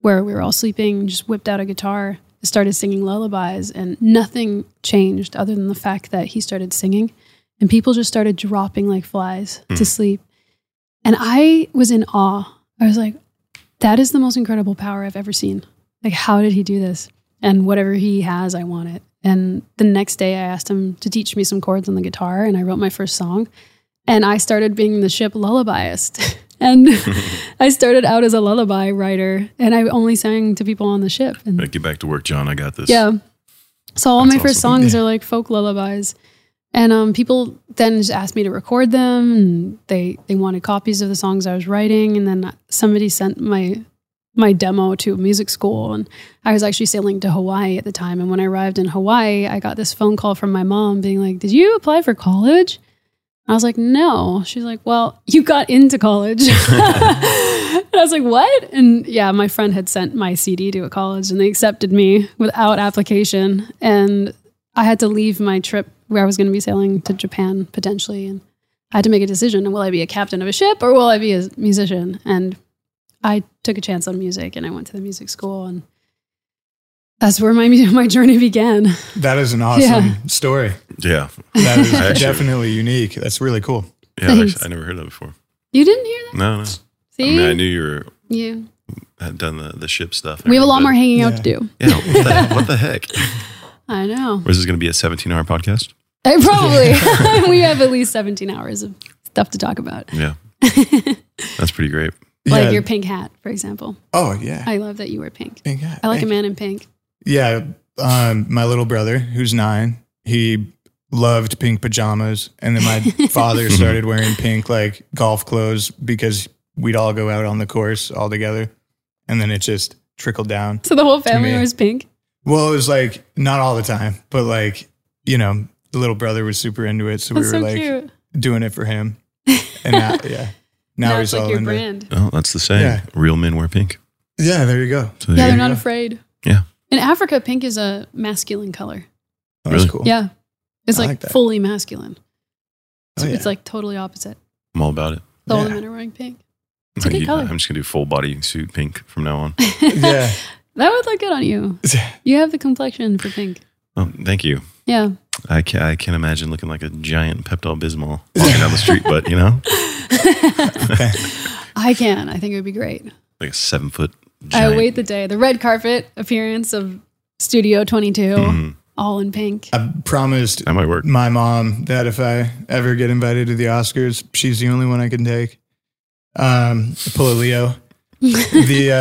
where we were all sleeping, just whipped out a guitar, started singing lullabies, and nothing changed other than the fact that he started singing, and people just started dropping like flies hmm. to sleep. And I was in awe. I was like, that is the most incredible power I've ever seen. Like, how did he do this? And whatever he has, I want it. And the next day, I asked him to teach me some chords on the guitar, and I wrote my first song. And I started being the ship lullabyist. and I started out as a lullaby writer, and I only sang to people on the ship. And Right, get back to work, John. I got this. yeah. So all That's my first awesome. songs are like folk lullabies. And um, people then just asked me to record them and they, they wanted copies of the songs I was writing. And then somebody sent my my demo to a music school and I was actually sailing to Hawaii at the time. And when I arrived in Hawaii, I got this phone call from my mom being like, Did you apply for college? I was like, No. She's like, Well, you got into college. and I was like, What? And yeah, my friend had sent my CD to a college and they accepted me without application. And I had to leave my trip where I was going to be sailing to Japan potentially. And I had to make a decision. Will I be a captain of a ship or will I be a musician? And I took a chance on music and I went to the music school and that's where my my journey began. That is an awesome Yeah. story. Yeah. That is Actually- definitely unique. That's really cool. Yeah. Actually, I never heard that before. You didn't hear that? No, no. I See? mean, I knew you were yeah. had done the, the ship stuff. We have a lot more hanging out to do. Yeah. What the, what the heck? I know. Or is this going to be a 17 hour podcast? I probably. we have at least 17 hours of stuff to talk about. Yeah. That's pretty great. Like Yeah. your pink hat, for example. Oh yeah. I love that you wear pink. Pink hat. I like a Thank man in pink. Yeah, um, my little brother, who's nine, he loved pink pajamas, and then my father started wearing pink like golf clothes because we'd all go out on the course all together, and then it just trickled down. So the whole family wears pink. Well, it was like not all the time, but like you know, the little brother was super into it, so That's we were so like cute. doing it for him, and now, yeah, now, Now he's it's like all your into. brand. Oh, that's the saying. Yeah. Real men wear pink. Yeah, there you go. So Yeah, there they're you not go. afraid. Yeah. In Africa, pink is a masculine color. That's Really? cool. Yeah. It's I like, like that. fully masculine. Oh, So yeah. It's like totally opposite. I'm all about it. So all the Yeah. men are wearing pink. It's a I- good color. I'm just going to do full body suit pink from now on. yeah. That would look good on you. You have the complexion for pink. Oh, thank you. Yeah. I can't, I can't imagine looking like a giant Pepto Bismol walking down the street, but you know, I can. I think it would be great. like a seven foot I wait the day, the red carpet appearance of Studio 22, Mhm. all in pink. I promised That might work. my mom that if I ever get invited to the Oscars, she's the only one I can take. Um, pull a Leo. the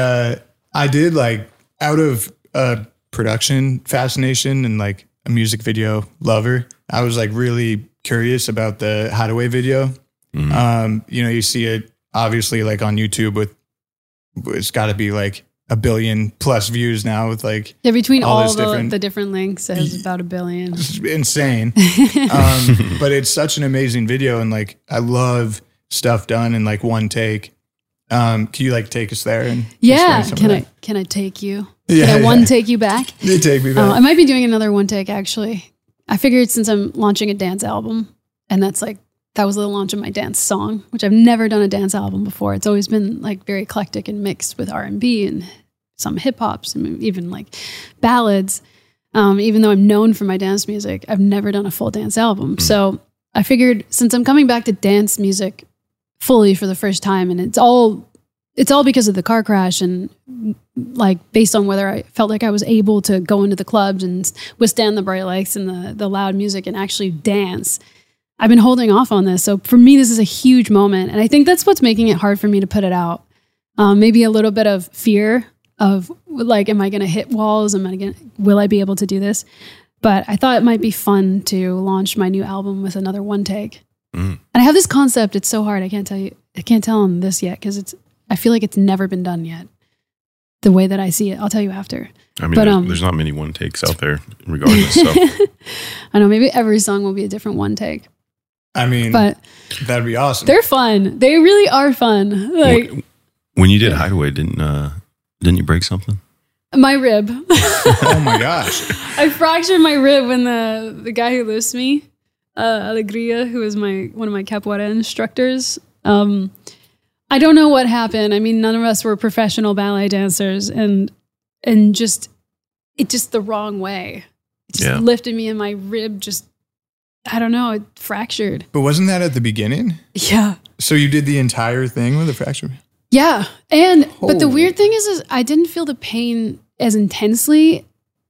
uh, I did like out of a production fascination and like a music video lover. I was like really curious about the Hideaway video. Mhm. Um, you know, you see it obviously like on YouTube with it's got to be like a billion plus views now with like Yeah, between all all, the, different- the different links, it has about a billion. it's insane. um, but it's such an amazing video, and like I love stuff done in like one take. Um, can you like take us there and Yeah. Can I can I take you? Yeah, can I one take you back? You take me Uh, back. I might be doing another one take actually. I figured since I'm launching a dance album, and that's like that was the launch of my dance song, which I've never done a dance album before. It's always been like very eclectic and mixed with R and B and some hip hops and even like ballads. Um, even though I'm known for my dance music, I've never done a full dance album. So I figured since I'm coming back to dance music fully for the first time, and it's all it's all because of the car crash and like based on whether I felt like I was able to go into the clubs and withstand the bright lights and the the loud music and actually dance. I've been holding off on this. So for me this is a huge moment and I think that's what's making it hard for me to put it out. Um, maybe a little bit of fear of like, am I going to hit walls? Am I going? to Will I be able to do this? But I thought it might be fun to launch my new album with another one take. Mm. And I have this concept. It's so hard. I can't tell you. I can't tell them this yet because it's. I feel like it's never been done yet. The way that I see it, I'll tell you after. I mean, But, there's, um, there's not many one takes out there, regardless. So I know maybe every song will be a different one take, I mean, but that'd be awesome. they're fun. They really are fun. Like when, when you did Hideaway, didn't uh, didn't you break something? my rib. oh my gosh. I fractured my rib when the the guy who lifts me, uh, Alegria, who is my one of my capoeira instructors. Um, I don't know what happened. I mean, none of us were professional ballet dancers, and and just it just the wrong way. It just Yeah. lifted me, and my rib just I don't know, it fractured. But wasn't that at the beginning? Yeah. So you did the entire thing with a fracture? Yeah. And but the weird thing is is I didn't feel the pain as intensely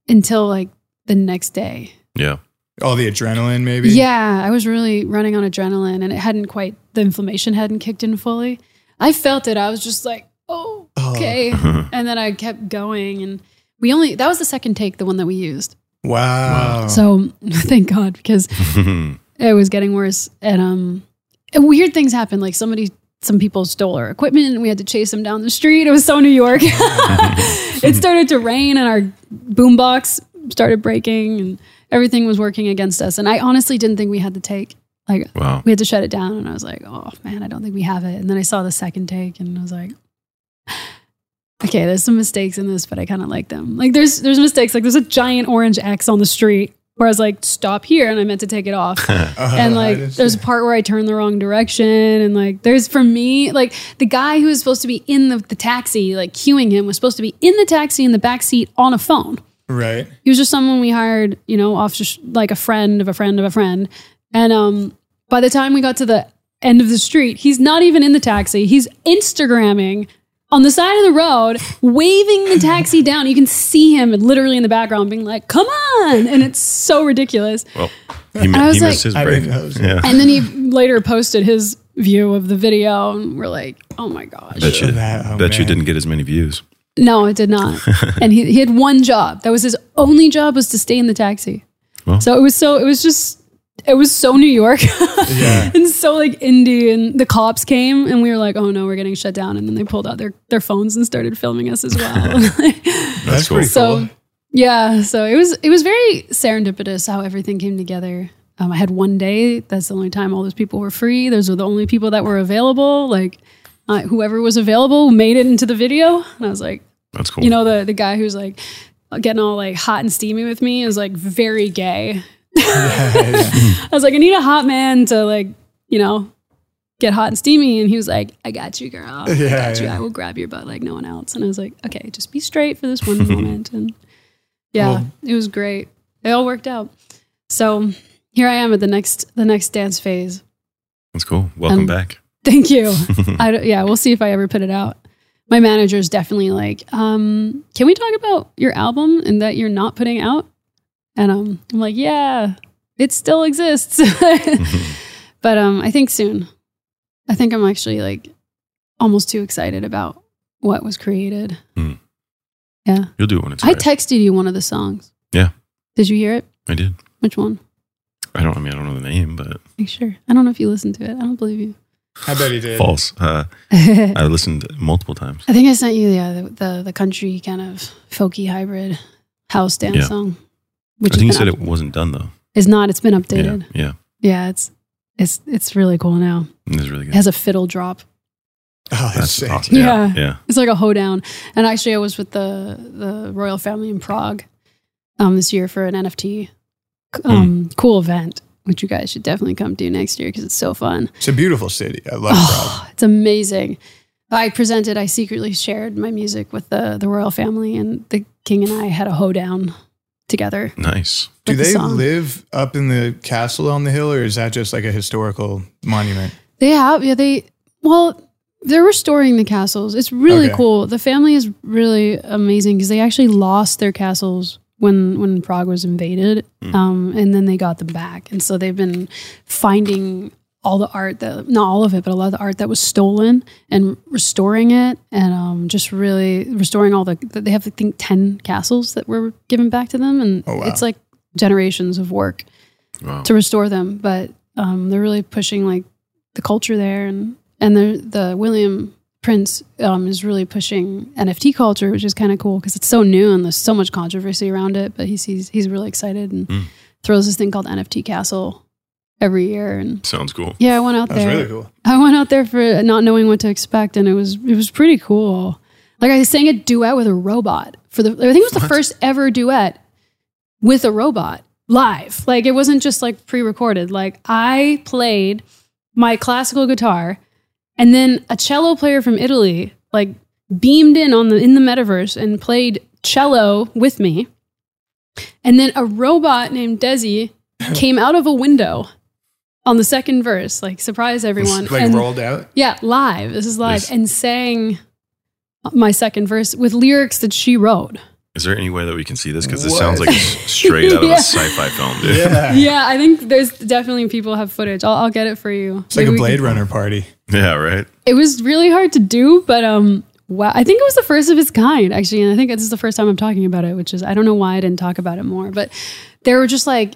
until like the next day. Yeah. All the adrenaline, maybe? Yeah, I was really running on adrenaline and it hadn't quite the inflammation hadn't kicked in fully. I felt it. I was just like, "Oh, Oh. okay." and then I kept going and we only that was the second take, the one that we used. Wow. So, thank God because it was getting worse. And um and weird things happened like somebody some people stole our equipment and we had to chase them down the street. It was so new york. It started to rain and our boombox started breaking and everything was working against us. And i honestly didn't think we had the take. Like Wow. we had to shut it down. And i was like oh man i don't think we have it. And then i saw the second take and i was like okay there's some mistakes in this but i kind of like them. Like there's there's mistakes. Like there's a giant orange x on the street where i was like stop here and i meant to take it off. And like there's a part where I turn the wrong direction and like there's for me like the guy who was supposed to be in the, the taxi like queuing him was supposed to be in the taxi in the back seat on a phone. Right. he was just someone we hired you know off just like a friend of a friend of a friend. And um by the time we got to the end of the street he's not even in the taxi. He's instagramming on the side of the road waving the taxi down you can see him literally in the background being like come on and it's so ridiculous Well, he, mi- I was he missed like- his break. didn't know. Yeah. and then he later posted his view of the video, and we're like, "Oh my gosh!" Bet you, That- oh, bet you didn't get as many views. No, it did not. and he, he had one job. That was his only job was to stay in the taxi. Well. So it was so it was just it was so New York Yeah. and so like indie. And the cops came, and we were like, "Oh no, we're getting shut down." And then they pulled out their their phones and started filming us as well. That's cool. so yeah so it was it was very serendipitous how everything came together um, i had one day that's the only time all those people were free those were the only people that were available like uh, whoever was available made it into the video and i was like That's cool. you know the the guy who's like getting all like hot and steamy with me is like very gay i was like i need a hot man to like you know get hot and steamy and he was like i got you girl i Yeah, got you yeah. i will grab your butt like no one else and i was like okay just be straight for this one moment and yeah Well- it was great it all worked out so here i am at the next the next dance phase That's cool. Welcome Um, back. Thank you. I don't, yeah, we'll see if I ever put it out. My manager's definitely like, um, can we talk about your album and that you're not putting out? And um, I'm like, yeah, it still exists. but um, I think soon. I think I'm actually like almost too excited about what was created. Hmm. Yeah. You'll do it when it's I right. texted you one of the songs. Yeah. Did you hear it? I did. Which one? I don't. I mean, I don't know the name, but Are you sure? I don't know if you listened to it. I don't believe you. I bet he did. false. Uh, I I listened multiple times. I think I sent you yeah, the, the the country kind of folky hybrid house dance Yeah. song. I think you said been it wasn't done though. It's not. It's been updated. Yeah. Yeah, yeah it's it's it's really cool now. It was really It good. has a fiddle drop. Oh, that's, That's sick. awesome. Yeah. Yeah. Yeah. It's like a hoedown. And actually, I was with the the royal family in Prague um, this year for an NFT um, cool event, which you guys should definitely come to next year because it's so fun. It's a beautiful city. I love Prague. Oh, it's amazing. I presented. I secretly shared my music with the the royal family, and the king and I had a hoedown together. Nice. Do with the they live up in the castle on the hill, or is that just like a historical monument? They have, yeah. They well, they're restoring the castles. It's really Okay. cool. The family is really amazing because they actually lost their castles when when Prague was invaded, um, and then they got them back. And so they've been finding all the art that not all of it, but a lot of the art that was stolen and restoring it and um, just really restoring all the they have I think ten castles that were given back to them and Oh, wow. it's like generations of work Wow. to restore them. But um, they're really pushing like the culture there, and and the the William Prince um, is really pushing NFT culture, which is kind of cool because it's so new and there's so much controversy around it. But he's he's, he's really excited and Mm. throws this thing called NFT Castle every year. And Sounds cool. yeah, I went out That's there. really cool. I went out there for not knowing what to expect, and it was it was pretty cool. Like I sang a duet with a robot for the. I think it was the first ever duet with a robot live. Like it wasn't just like pre-recorded. Like I played my classical guitar, and then a cello player from Italy like beamed in on the in the metaverse and played cello with me. And then a robot named Desi came out of a window on the second verse, like surprise everyone. Like and- rolled out. yeah, live. This is live, Yes. and sang my second verse with lyrics that she wrote. Is there any way that we can see this? Because this sounds like straight out of Yeah. a sci-fi film, dude. Yeah. Yeah, I think there's definitely people have footage. I'll, I'll get it for you. It's like a Blade can- Runner party. Yeah, right. It was really hard to do, but um, wow, I think it was the first of its kind actually, and I think this is the first time I'm talking about it, which is I don't know why I didn't talk about it more, but there were just like.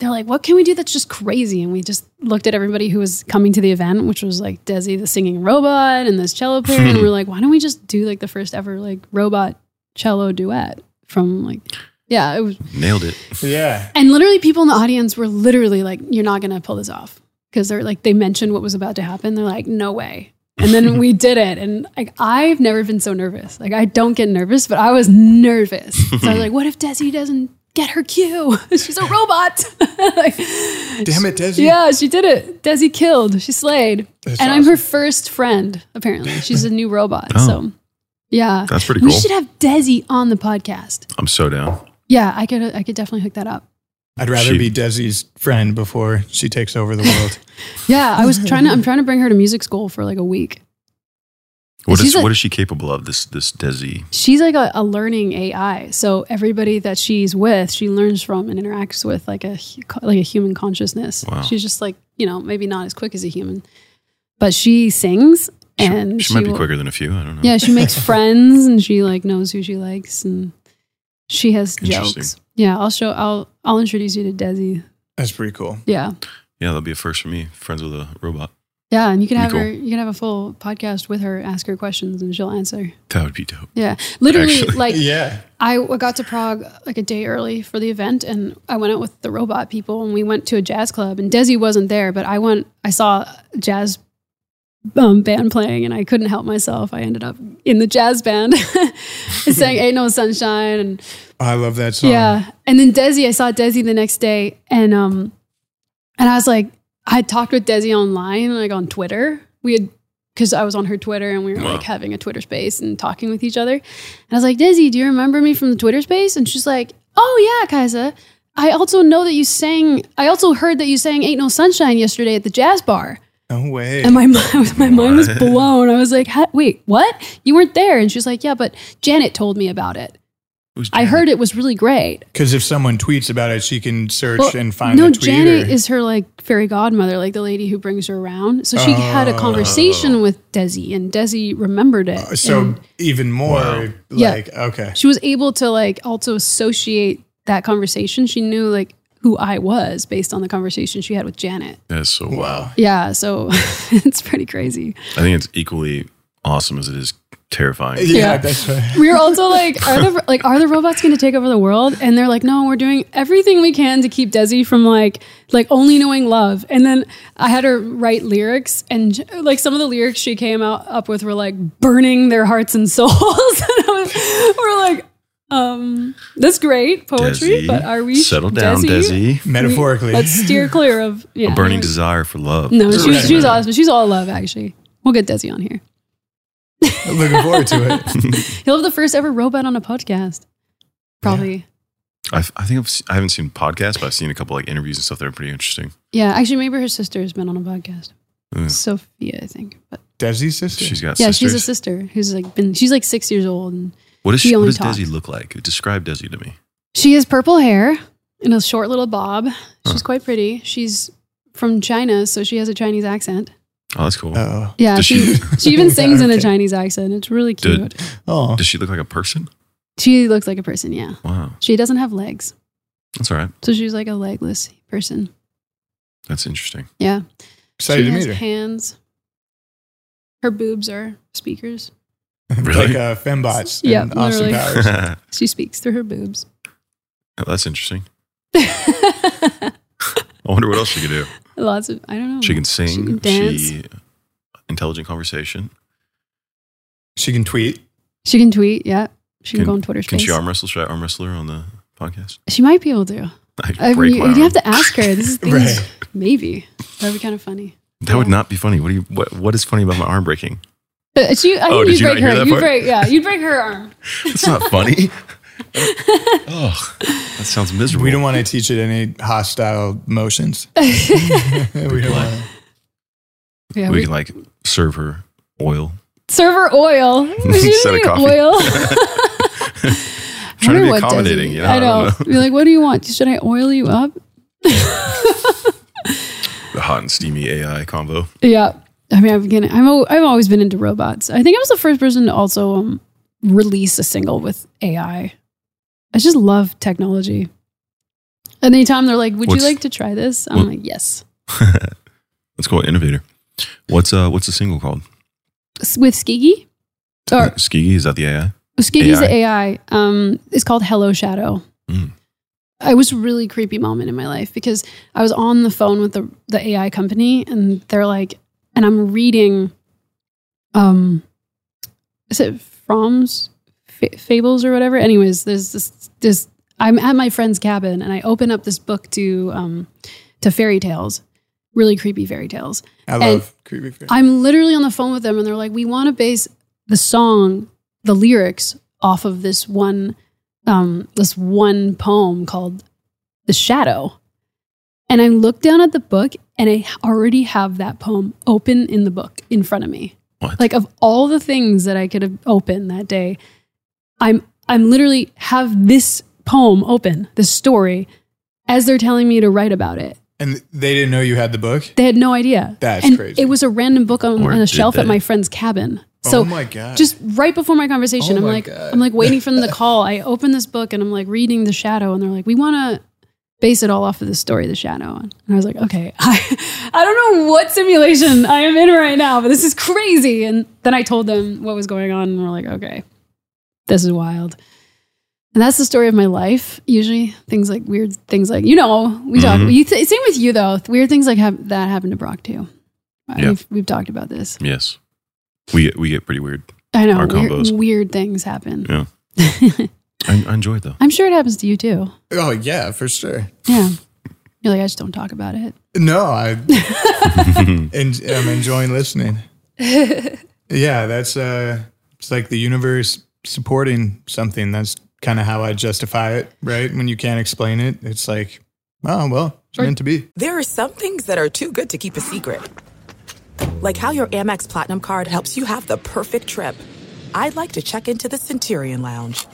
They're like, what can we do that's just crazy? And we just looked at everybody who was coming to the event, which was like Desi, the singing robot, and this cello player. and we're like, why don't we just do like the first ever like robot cello duet from like, yeah, it was Nailed it. Yeah. and literally, people in the audience were literally like, "You're not going to pull this off," because they're like, they mentioned what was about to happen. They're like, "No way!" And then we did it, and like, I've never been so nervous. Like, I don't get nervous, but I was nervous. So I was like, "What if Desi doesn't get her cue? She's a robot." like, Damn it, Desi. yeah, she did it. Desi killed. She slayed, That's and I'm her first friend. Apparently, she's a new robot. Oh. So, yeah, That's pretty cool. we should have Desi on the podcast. I'm so down. Yeah, I could. I could definitely hook that up. I'd rather She- be Desi's friend before she takes over the world. Yeah, I was trying to. I'm trying to bring her to music school for like a week. What She's is a- what is she capable of? This this Desi. She's like a, a learning AI. So everybody that she's with, she learns from and interacts with like a like a human consciousness. Wow. She's just like you know maybe not as quick as a human, but she sings She, and she might be will- quicker than a few. I don't know. Yeah, she makes friends and she like knows who she likes and she has jokes. Yeah, I'll show. I'll I'll introduce you to Desi. That's pretty cool. Yeah. Yeah, that'll be a first for me. Friends with a robot. Yeah, and you can have cool. her. You can have a full podcast with her. Ask her questions, and she'll answer. That would be dope. Yeah, literally, Actually. like Yeah. I got to Prague like a day early for the event, and I went out with the robot people, and we went to a jazz club. And Desi wasn't there, but I went. I saw jazz um, band playing, and I couldn't help myself. I ended up in the jazz band, saying "Ain't No Sunshine," and Oh, I love that song. yeah. And then Desi, I saw Desi the next day, and um, and I was like, I had talked with Desi online, like on Twitter. We had because I was on her Twitter, and we were Wow. like having a Twitter space and talking with each other. And I was like, Desi, do you remember me from the Twitter space? And she's like, Oh yeah, Kiesza. I also know that you sang. I also heard that you sang "Ain't No Sunshine" yesterday at the jazz bar. No way. And my mind, my mind was blown. I was like, "Wait, what? You weren't there?" And she's like, "Yeah, but Janet told me about it. Who's I heard it was really great." Because if someone tweets about it, she can search Well, and find no, the tweet. No Janet or- is her like fairy godmother, like the lady who brings her around. So she had a oh. conversation with Desi, and Desi remembered it. Oh. so and even more Wow. Yeah. like okay. she was able to like also associate that conversation. She knew like who I was based on the conversation she had with Janet. That's so wow. Wow. Yeah, so it's pretty crazy. I think it's equally awesome as it is terrifying. Yeah, Yeah. that's right. we were also like, are the like are the robots going to take over the world? And they're like, no, we're doing everything we can to keep Desi from like like only knowing love. And then I had her write lyrics, and like some of the lyrics she came out up with were like burning their hearts and souls. and I was, we're like, um, that's great poetry, Desi, but are we settle down, Desi? Metaphorically. Let's steer clear of yeah, A burning desire for love. No, she was, she awesome. She's all love, actually. We'll get Desi on here. Looking forward to it. He'll have the first ever robot on a podcast. Probably. I've, I think I've, I haven't seen podcasts, but I've seen a couple like interviews and stuff that are pretty interesting. Yeah, actually, maybe her sister has been on a podcast. Mm. Sophia, I think. But Desi's sister. She's got yeah, sisters. she's a sister who's like been. She's like six years old, and What does she she? What does talks. Desi look like? Describe Desi to me. she has purple hair and a short little bob. She's Huh. quite pretty. She's from China, so she has a Chinese accent. Oh, that's cool. Oh. Yeah, Does she she- she even sings in a Okay. Chinese accent. It's really cute. Did- Oh. Does she look like a person? She looks like a person. Yeah, Wow, she doesn't have legs, that's all right. so she's like a legless person. That's interesting. Yeah, Excited she to has meet her. hands. Her boobs are speakers. Really? like uh, fembots. Yeah, in Austin. Powers. She speaks through her boobs. that's interesting. I wonder what else she could do. Lots of I don't know. She can sing. She can dance. She intelligent conversation. She can tweet. She can tweet. Yeah, she can, go on Twitter Can Space. she arm wrestle? Should I arm wrestle her on the podcast? She might be able to. I I break mean, my you'd have to ask her. This is things. Right. Maybe that'd be kind of funny. That would not be funny. What do you? What, what is funny about my arm breaking? Uh, She, I Oh, think did you'd you not break hear her. that You part? break, yeah, you'd break her arm. It's not funny. Oh, that sounds miserable. We don't want to teach it any hostile motions. we don't want to. Yeah, we we, can like serve her oil. server oil. She Instead of coffee. oil. Trying to be accommodating. it- You know, I I know. don't know. You're like, what do you want? Should I oil you up? The hot and steamy AI combo. Yeah. I mean, I've been, I'm, I've always been into robots. I think I was the first person to also um, release a single with AI. I just love technology. And anytime they're like, "Would What's- you like to try this?" I'm what- like, "Yes." Let's go innovator. What's uh what's the single called? With Skygge, or Skygge, is that the AI? Skygge's AI? the AI. Um, it's called Hello Shadow. Mm. It was a really creepy moment in my life because I was on the phone with the the AI company and they're like, and I'm reading, um, is it Fromm's F- Fables or whatever? Anyways, there's this this. I'm at my friend's cabin and I open up this book to um to fairy tales, really creepy fairy tales. I And love creepy fairy. I'm literally on the phone with them and they're like, we want to base the song, the lyrics off of this one, um, this one poem called The Shadow. And I look down at the book and I already have that poem open in the book in front of me. What? Like of all the things that I could have opened that day, I'm I'm literally have this poem open, this story, as they're telling me to write about it. And they didn't know you had the book? They had no idea. That's and crazy. It was a random book on, on a did shelf at my friend's cabin. Oh so oh my God. just right before my conversation, Oh I'm my like, God. I'm like waiting for the call. I open this book and I'm like reading The Shadow, and they're like, we want to base it all off of the story, The Shadow. And I was like, okay, I, I don't know what simulation I am in right now, but this is crazy. And then I told them what was going on, and we're like, okay, this is wild. And that's the story of my life. Usually, things like weird things like you know we talk. Mhm. You th- same with you though. Weird things like have, that happened to Brock too. Uh, Yeah. We've, we've talked about this. Yes. We get we get pretty weird. I know Our weird, combos. weird things happen. Yeah. I, I enjoy it though. I'm sure it happens to you too. oh, yeah, for sure. Yeah. You're like, I just don't talk about it. No, I, en- I'm enjoying listening. Yeah, that's uh, it's like the universe supporting something. That's kind of how I justify it, right? When you can't explain it, it's like, oh well, it's meant to be. There are some things that are too good to keep a secret. Like how your Amex Platinum card helps you have the perfect trip. I'd like to check into the Centurion Lounge.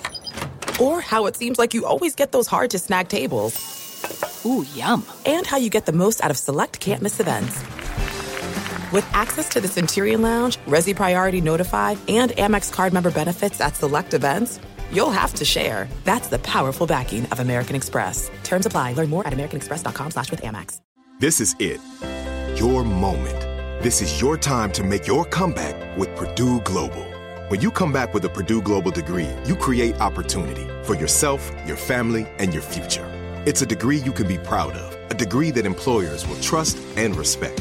Or how it seems like you always get those hard to snag tables. Ooh, yum. And how you get the most out of select can't miss events. With access to the Centurion Lounge, Resy Priority Notified, and Amex card member benefits at select events, you'll have to share. That's the powerful backing of American Express. Terms apply. Learn more at americanexpress.com slash with Amex. This is it. Your moment. This is your time to make your comeback with Purdue Global. When you come back with a Purdue Global degree, you create opportunity for yourself, your family, and your future. It's a degree you can be proud of, a degree that employers will trust and respect.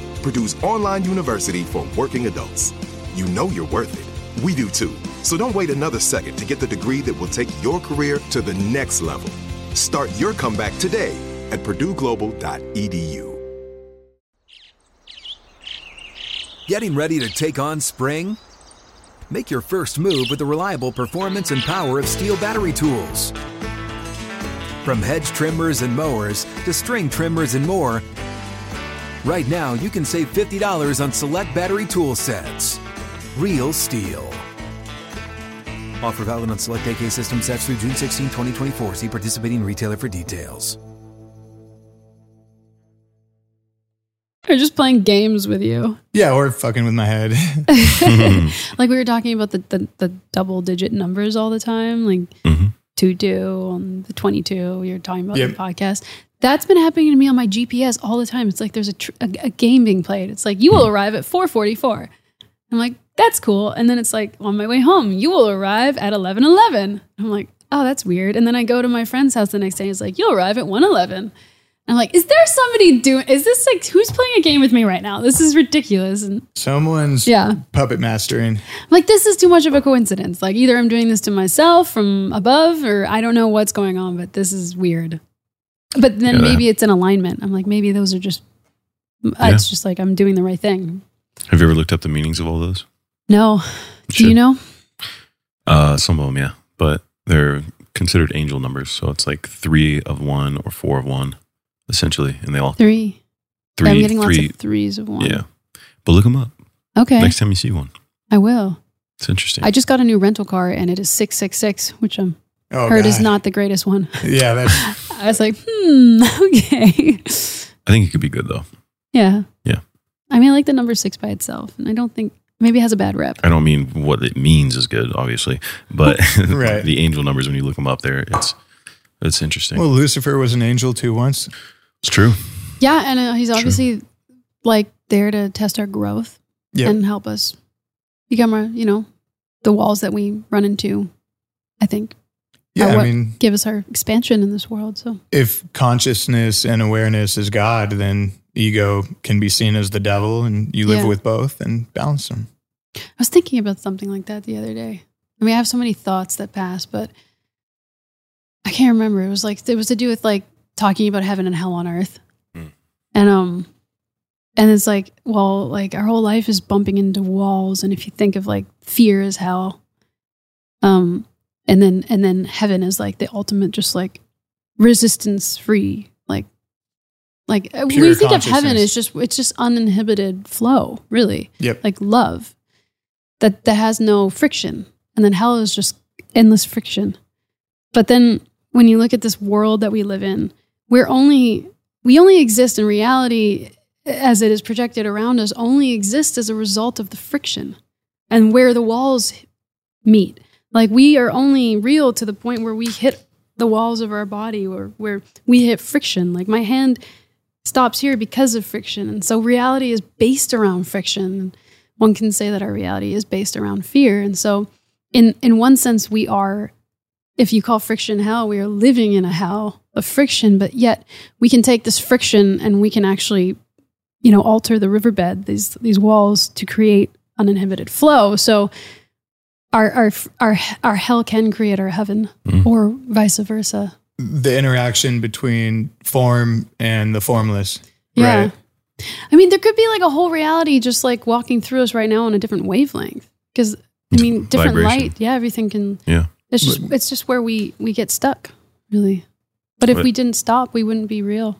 Purdue's online university for working adults. You know you're worth it. We do too. So don't wait another second to get the degree that will take your career to the next level. Start your comeback today at purdueglobal.edu. Getting ready to take on spring? Make your first move with the reliable performance and power of steel battery tools. From hedge trimmers and mowers to string trimmers and more, right now you can save $50 on select battery tool sets. Real steel. Offer valid on select AK system sets through June 16, 2024. See participating retailer for details. Or just playing games with you. Yeah, or fucking with my head. like we were talking about the, the, the double digit numbers all the time, like Mhm. two two on the 22 we were talking about in Yep. the podcast. That's been happening to me on my GPS all the time. It's like there's a, tr- a, a game being played. It's like, you will hmm. arrive at 444. I'm like, that's cool. And then it's like, on my way home, you will arrive at 1111. I'm like, oh, that's weird. And then I go to my friend's house the next day. It's like, you'll arrive at 111. I'm like, is there somebody doing, is this like, who's playing a game with me right now? This is ridiculous. And Someone's Yeah. puppet mastering. I'm like, this is too much of a coincidence. Like, either I'm doing this to myself from above, or I don't know what's going on, but this is weird. But then Yeah. maybe it's an alignment. I'm like, maybe those are just, it's just like I'm doing the right thing. Have you ever looked up the meanings of all those? No. Do Should. you know? Uh, some of them, yeah, but they're considered angel numbers. So it's like three of one or four of one, essentially, and they all Three. three. I'm getting lots of threes of one. Yeah, but look them up Okay. next time you see one. I will. It's interesting. I just got a new rental car and it is 666, which I'm Oh, heard is not the greatest one. Yeah, that's I was like, hmm, okay. I think it could be good though. Yeah. Yeah. I mean, I like the number six by itself. And I don't think, maybe it has a bad rep. I don't mean what it means is good, obviously, but Right. the angel numbers when you look them up there, it's it's interesting. well, Lucifer was an angel too once. it's true. Yeah, and uh, he's obviously like there to test our growth Yep. and help us become our, you know, the walls that we run into. I think Yeah, are I mean, give us our expansion in this world. So if consciousness and awareness is God, then ego can be seen as the devil, and you live Yeah. with both and balance them. I was thinking about something like that the other day. I mean, I have so many thoughts that pass, but I can't remember. It was like it was to do with like talking about heaven and hell on earth, Hmm. and um, and it's like, well, like our whole life is bumping into walls, and if you think of like fear as hell, um, and then and then heaven is like the ultimate, just like resistance free, like like uh, Pure we think of heaven as just it's just uninhibited flow, really. Yep. like love that that has no friction. And then hell is just endless friction. But then when you look at this world that we live in we're only we only exist in reality as it is projected around us only exists as a result of the friction and where the walls meet like we are only real to the point where we hit the walls of our body or where we hit friction like my hand stops here because of friction. And so reality is based around friction. One can say that our reality is based around fear. And so in in one sense we are if you call friction hell, we are living in a hell of friction, but yet we can take this friction and we can actually you know alter the riverbed, these these walls to create uninhibited flow. So our our our our hell can create our heaven Mhm. or vice versa. The interaction between form and the formless. Yeah. Right. I mean, there could be like a whole reality just like walking through us right now on a different wavelength. Because I mean, different Vibration. light. Yeah, everything can. Yeah. It's just it's just where we we get stuck, really. But if But- we didn't stop, we wouldn't be real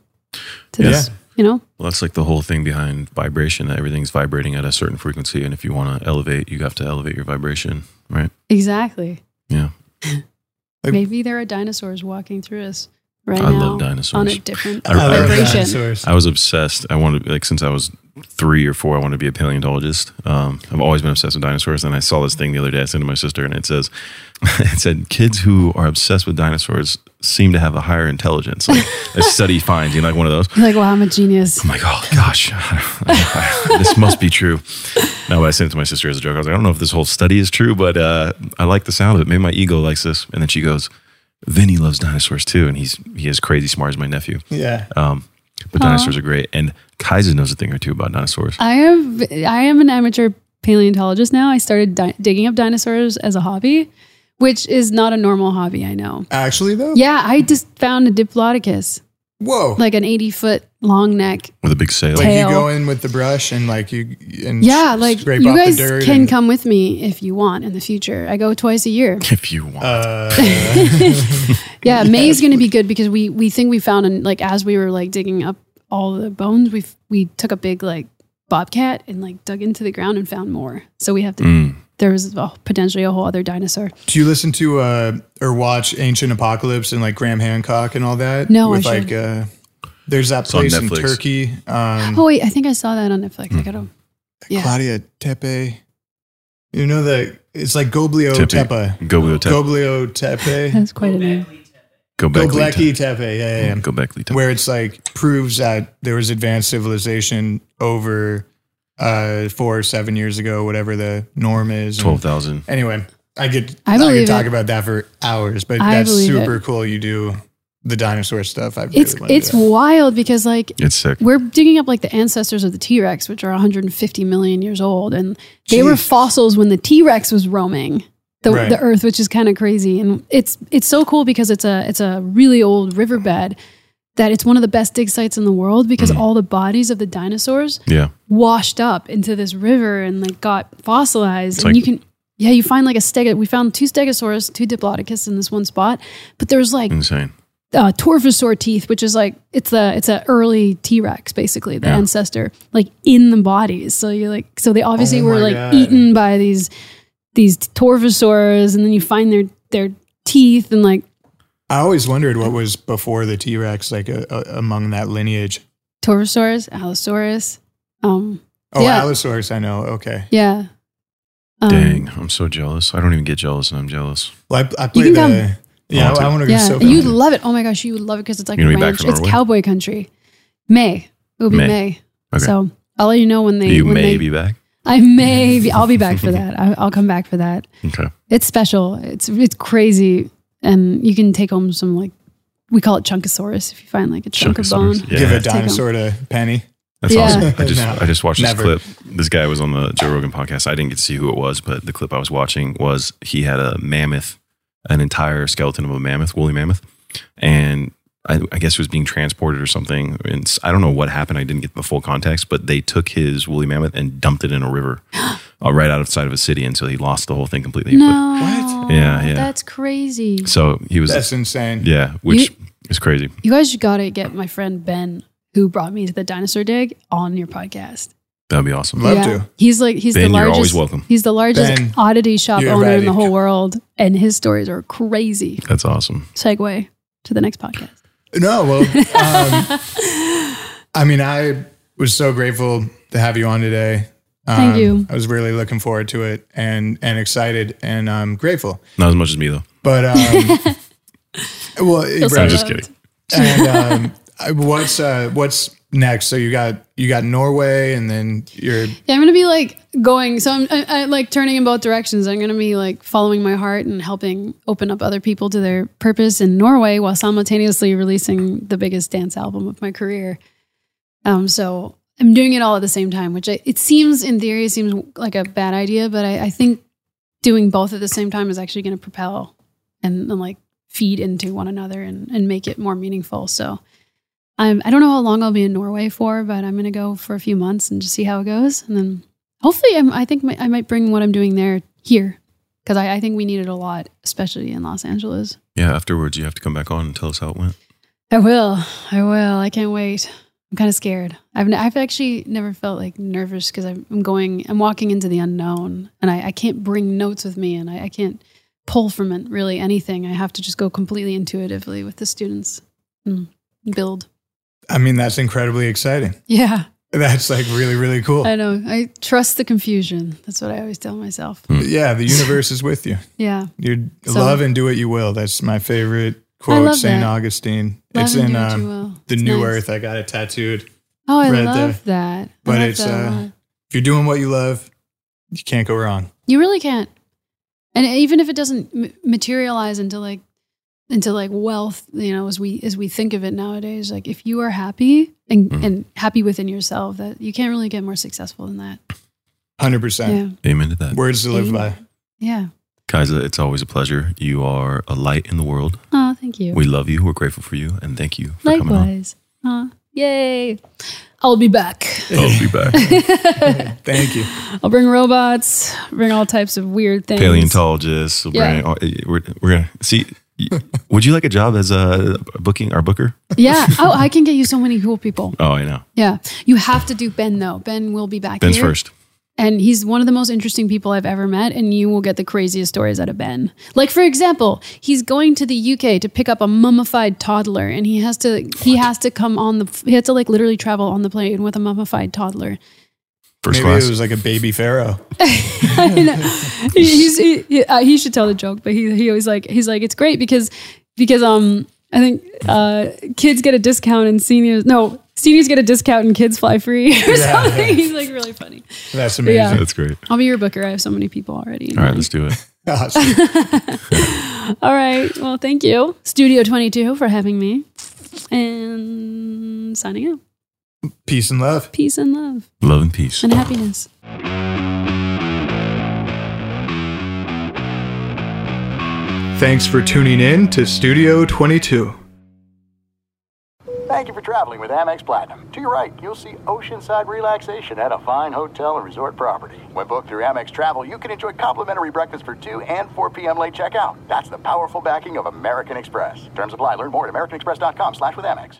to Yeah. this. You know. Well, that's like the whole thing behind vibration. That everything's vibrating at a certain frequency, and if you want to elevate, you have to elevate your vibration, right? Exactly. Yeah. Maybe there are dinosaurs walking through us right I now love dinosaurs. on a different I love vibration. dinosaurs. I was obsessed. I wanted like since I was three or four, I wanted to be a paleontologist. Um, I've always been obsessed with dinosaurs. And I saw this thing the other day. I sent it to my sister, and it says, it said kids who are obsessed with dinosaurs seem to have a higher intelligence. Like a study finds, you know, like one of those. You're like, wow, I'm a genius. I'm like, oh gosh, this must be true. No, but I sent it to my sister as a joke. I was like, I don't know if this whole study is true, but uh, I like the sound of it. Maybe my ego likes this. And then she goes, Vinny loves dinosaurs too, and he's he is crazy smart as my nephew. Yeah. Um, but Aw. dinosaurs are great, and Kiesza knows a thing or two about dinosaurs. I have I am an amateur paleontologist now. I started di- digging up dinosaurs as a hobby, which is not a normal hobby. I know. Actually, though, Yeah, I just found a diplodocus Whoa. like an 80 foot long neck. with a big sail. Like tail. you go in with the brush and like you and Yeah, like scrape you guys can and- come with me if you want in the future. I go twice a year. if you want. Uh, Yeah, is going to be good because we we think we found and like as we were like digging up all the bones, we we took a big like bobcat and like dug into the ground and found more. So we have to. Mm. There was a, potentially a whole other dinosaur. do you listen to uh or watch Ancient Apocalypse and like Graham Hancock and all that? No, I with like should. uh there's that It's place in Turkey. Um Oh wait, I think I saw that on Netflix. I gotta. Yeah. Claudia Tepe. You know the it's like Goblio Tepe. Tepe. Go Tepe. Goblio Tepe. That's quite a name. Go back. Gobleki Tepe. Yeah, yeah, yeah. Go back. Lita. where it's like proves that there was advanced civilization over uh four or seven years ago, whatever the norm is. And Twelve thousand. Anyway, I could I I, could believe talk it. about that for hours, but I that's super it. cool. You do the dinosaur stuff. I It's really wanna it's wild because like It's sick. we're digging up like the ancestors of the T Rex, which are 150 million years old, and they were fossils when the T Rex was roaming the, Right. the Earth, which is kind of crazy. And it's it's so cool because it's a it's a really old riverbed that it's one of the best dig sites in the world because all the bodies of the dinosaurs Yeah. washed up into this river and like got fossilized, It's and like- you can. Yeah, you find like a steg. We found two stegosaurus, two diplodocus in this one spot, but there's like Insane. uh, torvosaur teeth, which is like it's the it's a early T Rex, basically the Yeah. ancestor, like in the bodies. So you're like, so they obviously Oh were like God. eaten by these these torvosaurs, and then you find their their teeth and like I always wondered what was before the T Rex, like uh, uh, among that lineage. torvosaurus, allosaurus. Um, Oh, Yeah. Allosaurus, I know. Okay. yeah. Um, Dang, I'm so jealous. I don't even get jealous, and I'm jealous. Well, I, I you can the. Come. Yeah, I want to go yeah. so You'd love it. Oh my gosh, you would love it because it's like a be ranch. It's cowboy country. May it will be May. May. Okay. So I'll let you know when they. you when may they, be back. I may be. I'll be back for that. I, I'll come back for that. Okay. It's special. It's it's crazy, and you can take home some like we call it chunkosaurus if you find like a chunk of bone. Chunkosaurus. Yeah. Give a Take 'em. dinosaur to Penny. That's Yeah. awesome. I just No, I just watched never. this clip. This guy was on the Joe Rogan podcast. I didn't get to see who it was, but the clip I was watching was he had a mammoth, an entire skeleton of a mammoth, woolly mammoth, and I, I guess it was being transported or something. And s- I don't know what happened. I didn't get the full context, but they took his woolly mammoth and dumped it in a river uh, right outside of a city And so he lost the whole thing completely. No, What? Yeah, yeah. that's crazy. So he was, That's insane. yeah, which You- is crazy. You guys gotta get my friend Ben, who brought me to the dinosaur dig, on your podcast. That'd be awesome. Love to. He's like he's Ben, the you're largest. always welcome. He's the largest Ben, oddity shop you're owner in the whole world, and his stories are crazy. That's awesome. Segue to the next podcast. No, well, um, I mean, I was so grateful to have you on today. Um, Thank you. I was really looking forward to it and and excited and I'm grateful. Not as much as me though. But um, well, Feels right. I'm just kidding. and um, what's uh, what's next? So you got you got Norway, and then you're Yeah, I'm gonna be like going. So I'm I, I, like turning in both directions. I'm gonna be like following my heart and helping open up other people to their purpose in Norway while simultaneously releasing the biggest dance album of my career. Um, so I'm doing it all at the same time, which I, it seems in theory seems like a bad idea, but I, I think doing both at the same time is actually going to propel and, and like feed into one another and, and make it more meaningful. So I'm, I don't know how long I'll be in Norway for, but I'm going to go for a few months and just see how it goes. And then hopefully I'm, I think my, I might bring what I'm doing there here because I, I think we need it a lot, especially in Los Angeles. Yeah, afterwards you have to come back on and tell us how it went. I will. I will. I can't wait. I'm kind of scared. I've n- I've actually never felt like nervous because I'm going. I'm walking into the unknown, and I, I can't bring notes with me, and I, I can't pull from it really anything. I have to just go completely intuitively with the students and build. I mean, that's incredibly exciting. Yeah, That's like really really cool. I know. I trust the confusion. That's what I always tell myself. Yeah, the universe is with you. Yeah. You So- love and do what you will. That's my favorite quote, Saint that. Augustine. Love it's in do what you um, the It's New nice. Earth. I got it tattooed. Oh, I right love there. that. I But love it's that uh, if you're doing what you love, you can't go wrong. You really can't. And even if it doesn't materialize into like into like wealth, you know, as we as we think of it nowadays, like if you are happy and Mhm. and happy within yourself, that you can't really get more successful than that. Hundred percent. Yeah. Amen to that. Words to live Amen. by. Yeah. Kiesza, it's always a pleasure. You are a light in the world. Oh, thank you. We love you. We're grateful for you, and thank you for coming on. Likewise. Uh, yay. I'll be back. I'll be back. Thank you. I'll bring robots, bring all types of weird things. Paleontologists. We'll Yeah. bring, oh, we're, we're gonna see. Would you like a job as a booking our booker? Yeah. Oh, I can get you so many cool people. Oh, I know. Yeah. You have to do Ben though. Ben will be back Ben's here. first. And he's one of the most interesting people I've ever met, and you will get the craziest stories out of Ben. Like, for example, he's going to the UK to pick up a mummified toddler, and he has to he has to come on the he has to like literally travel on the plane with a mummified toddler. First Maybe class. it was like a baby pharaoh. I know. He- he's, he, he, uh, he should tell the joke, but he he always like he's like it's great because because um I think uh kids get a discount and seniors no seniors get a discount and kids fly free or Yeah, something. yeah. He's like really funny. That's Yeah. amazing. That's great. I'll be your booker. I have so many people already. All right, let's do it. Awesome. All right. Well, thank you, Studio 22, for having me. And signing out. Peace and love. Peace and love Love and peace. and happiness. Thanks for tuning in to Studio 22. Thank you for traveling with Amex Platinum. To your right, you'll see oceanside relaxation at a fine hotel and resort property. When booked through Amex Travel, you can enjoy complimentary breakfast for 2 and 4 p.m. late checkout. That's the powerful backing of American Express. Terms apply. Learn more at americanexpress.com slash with Amex.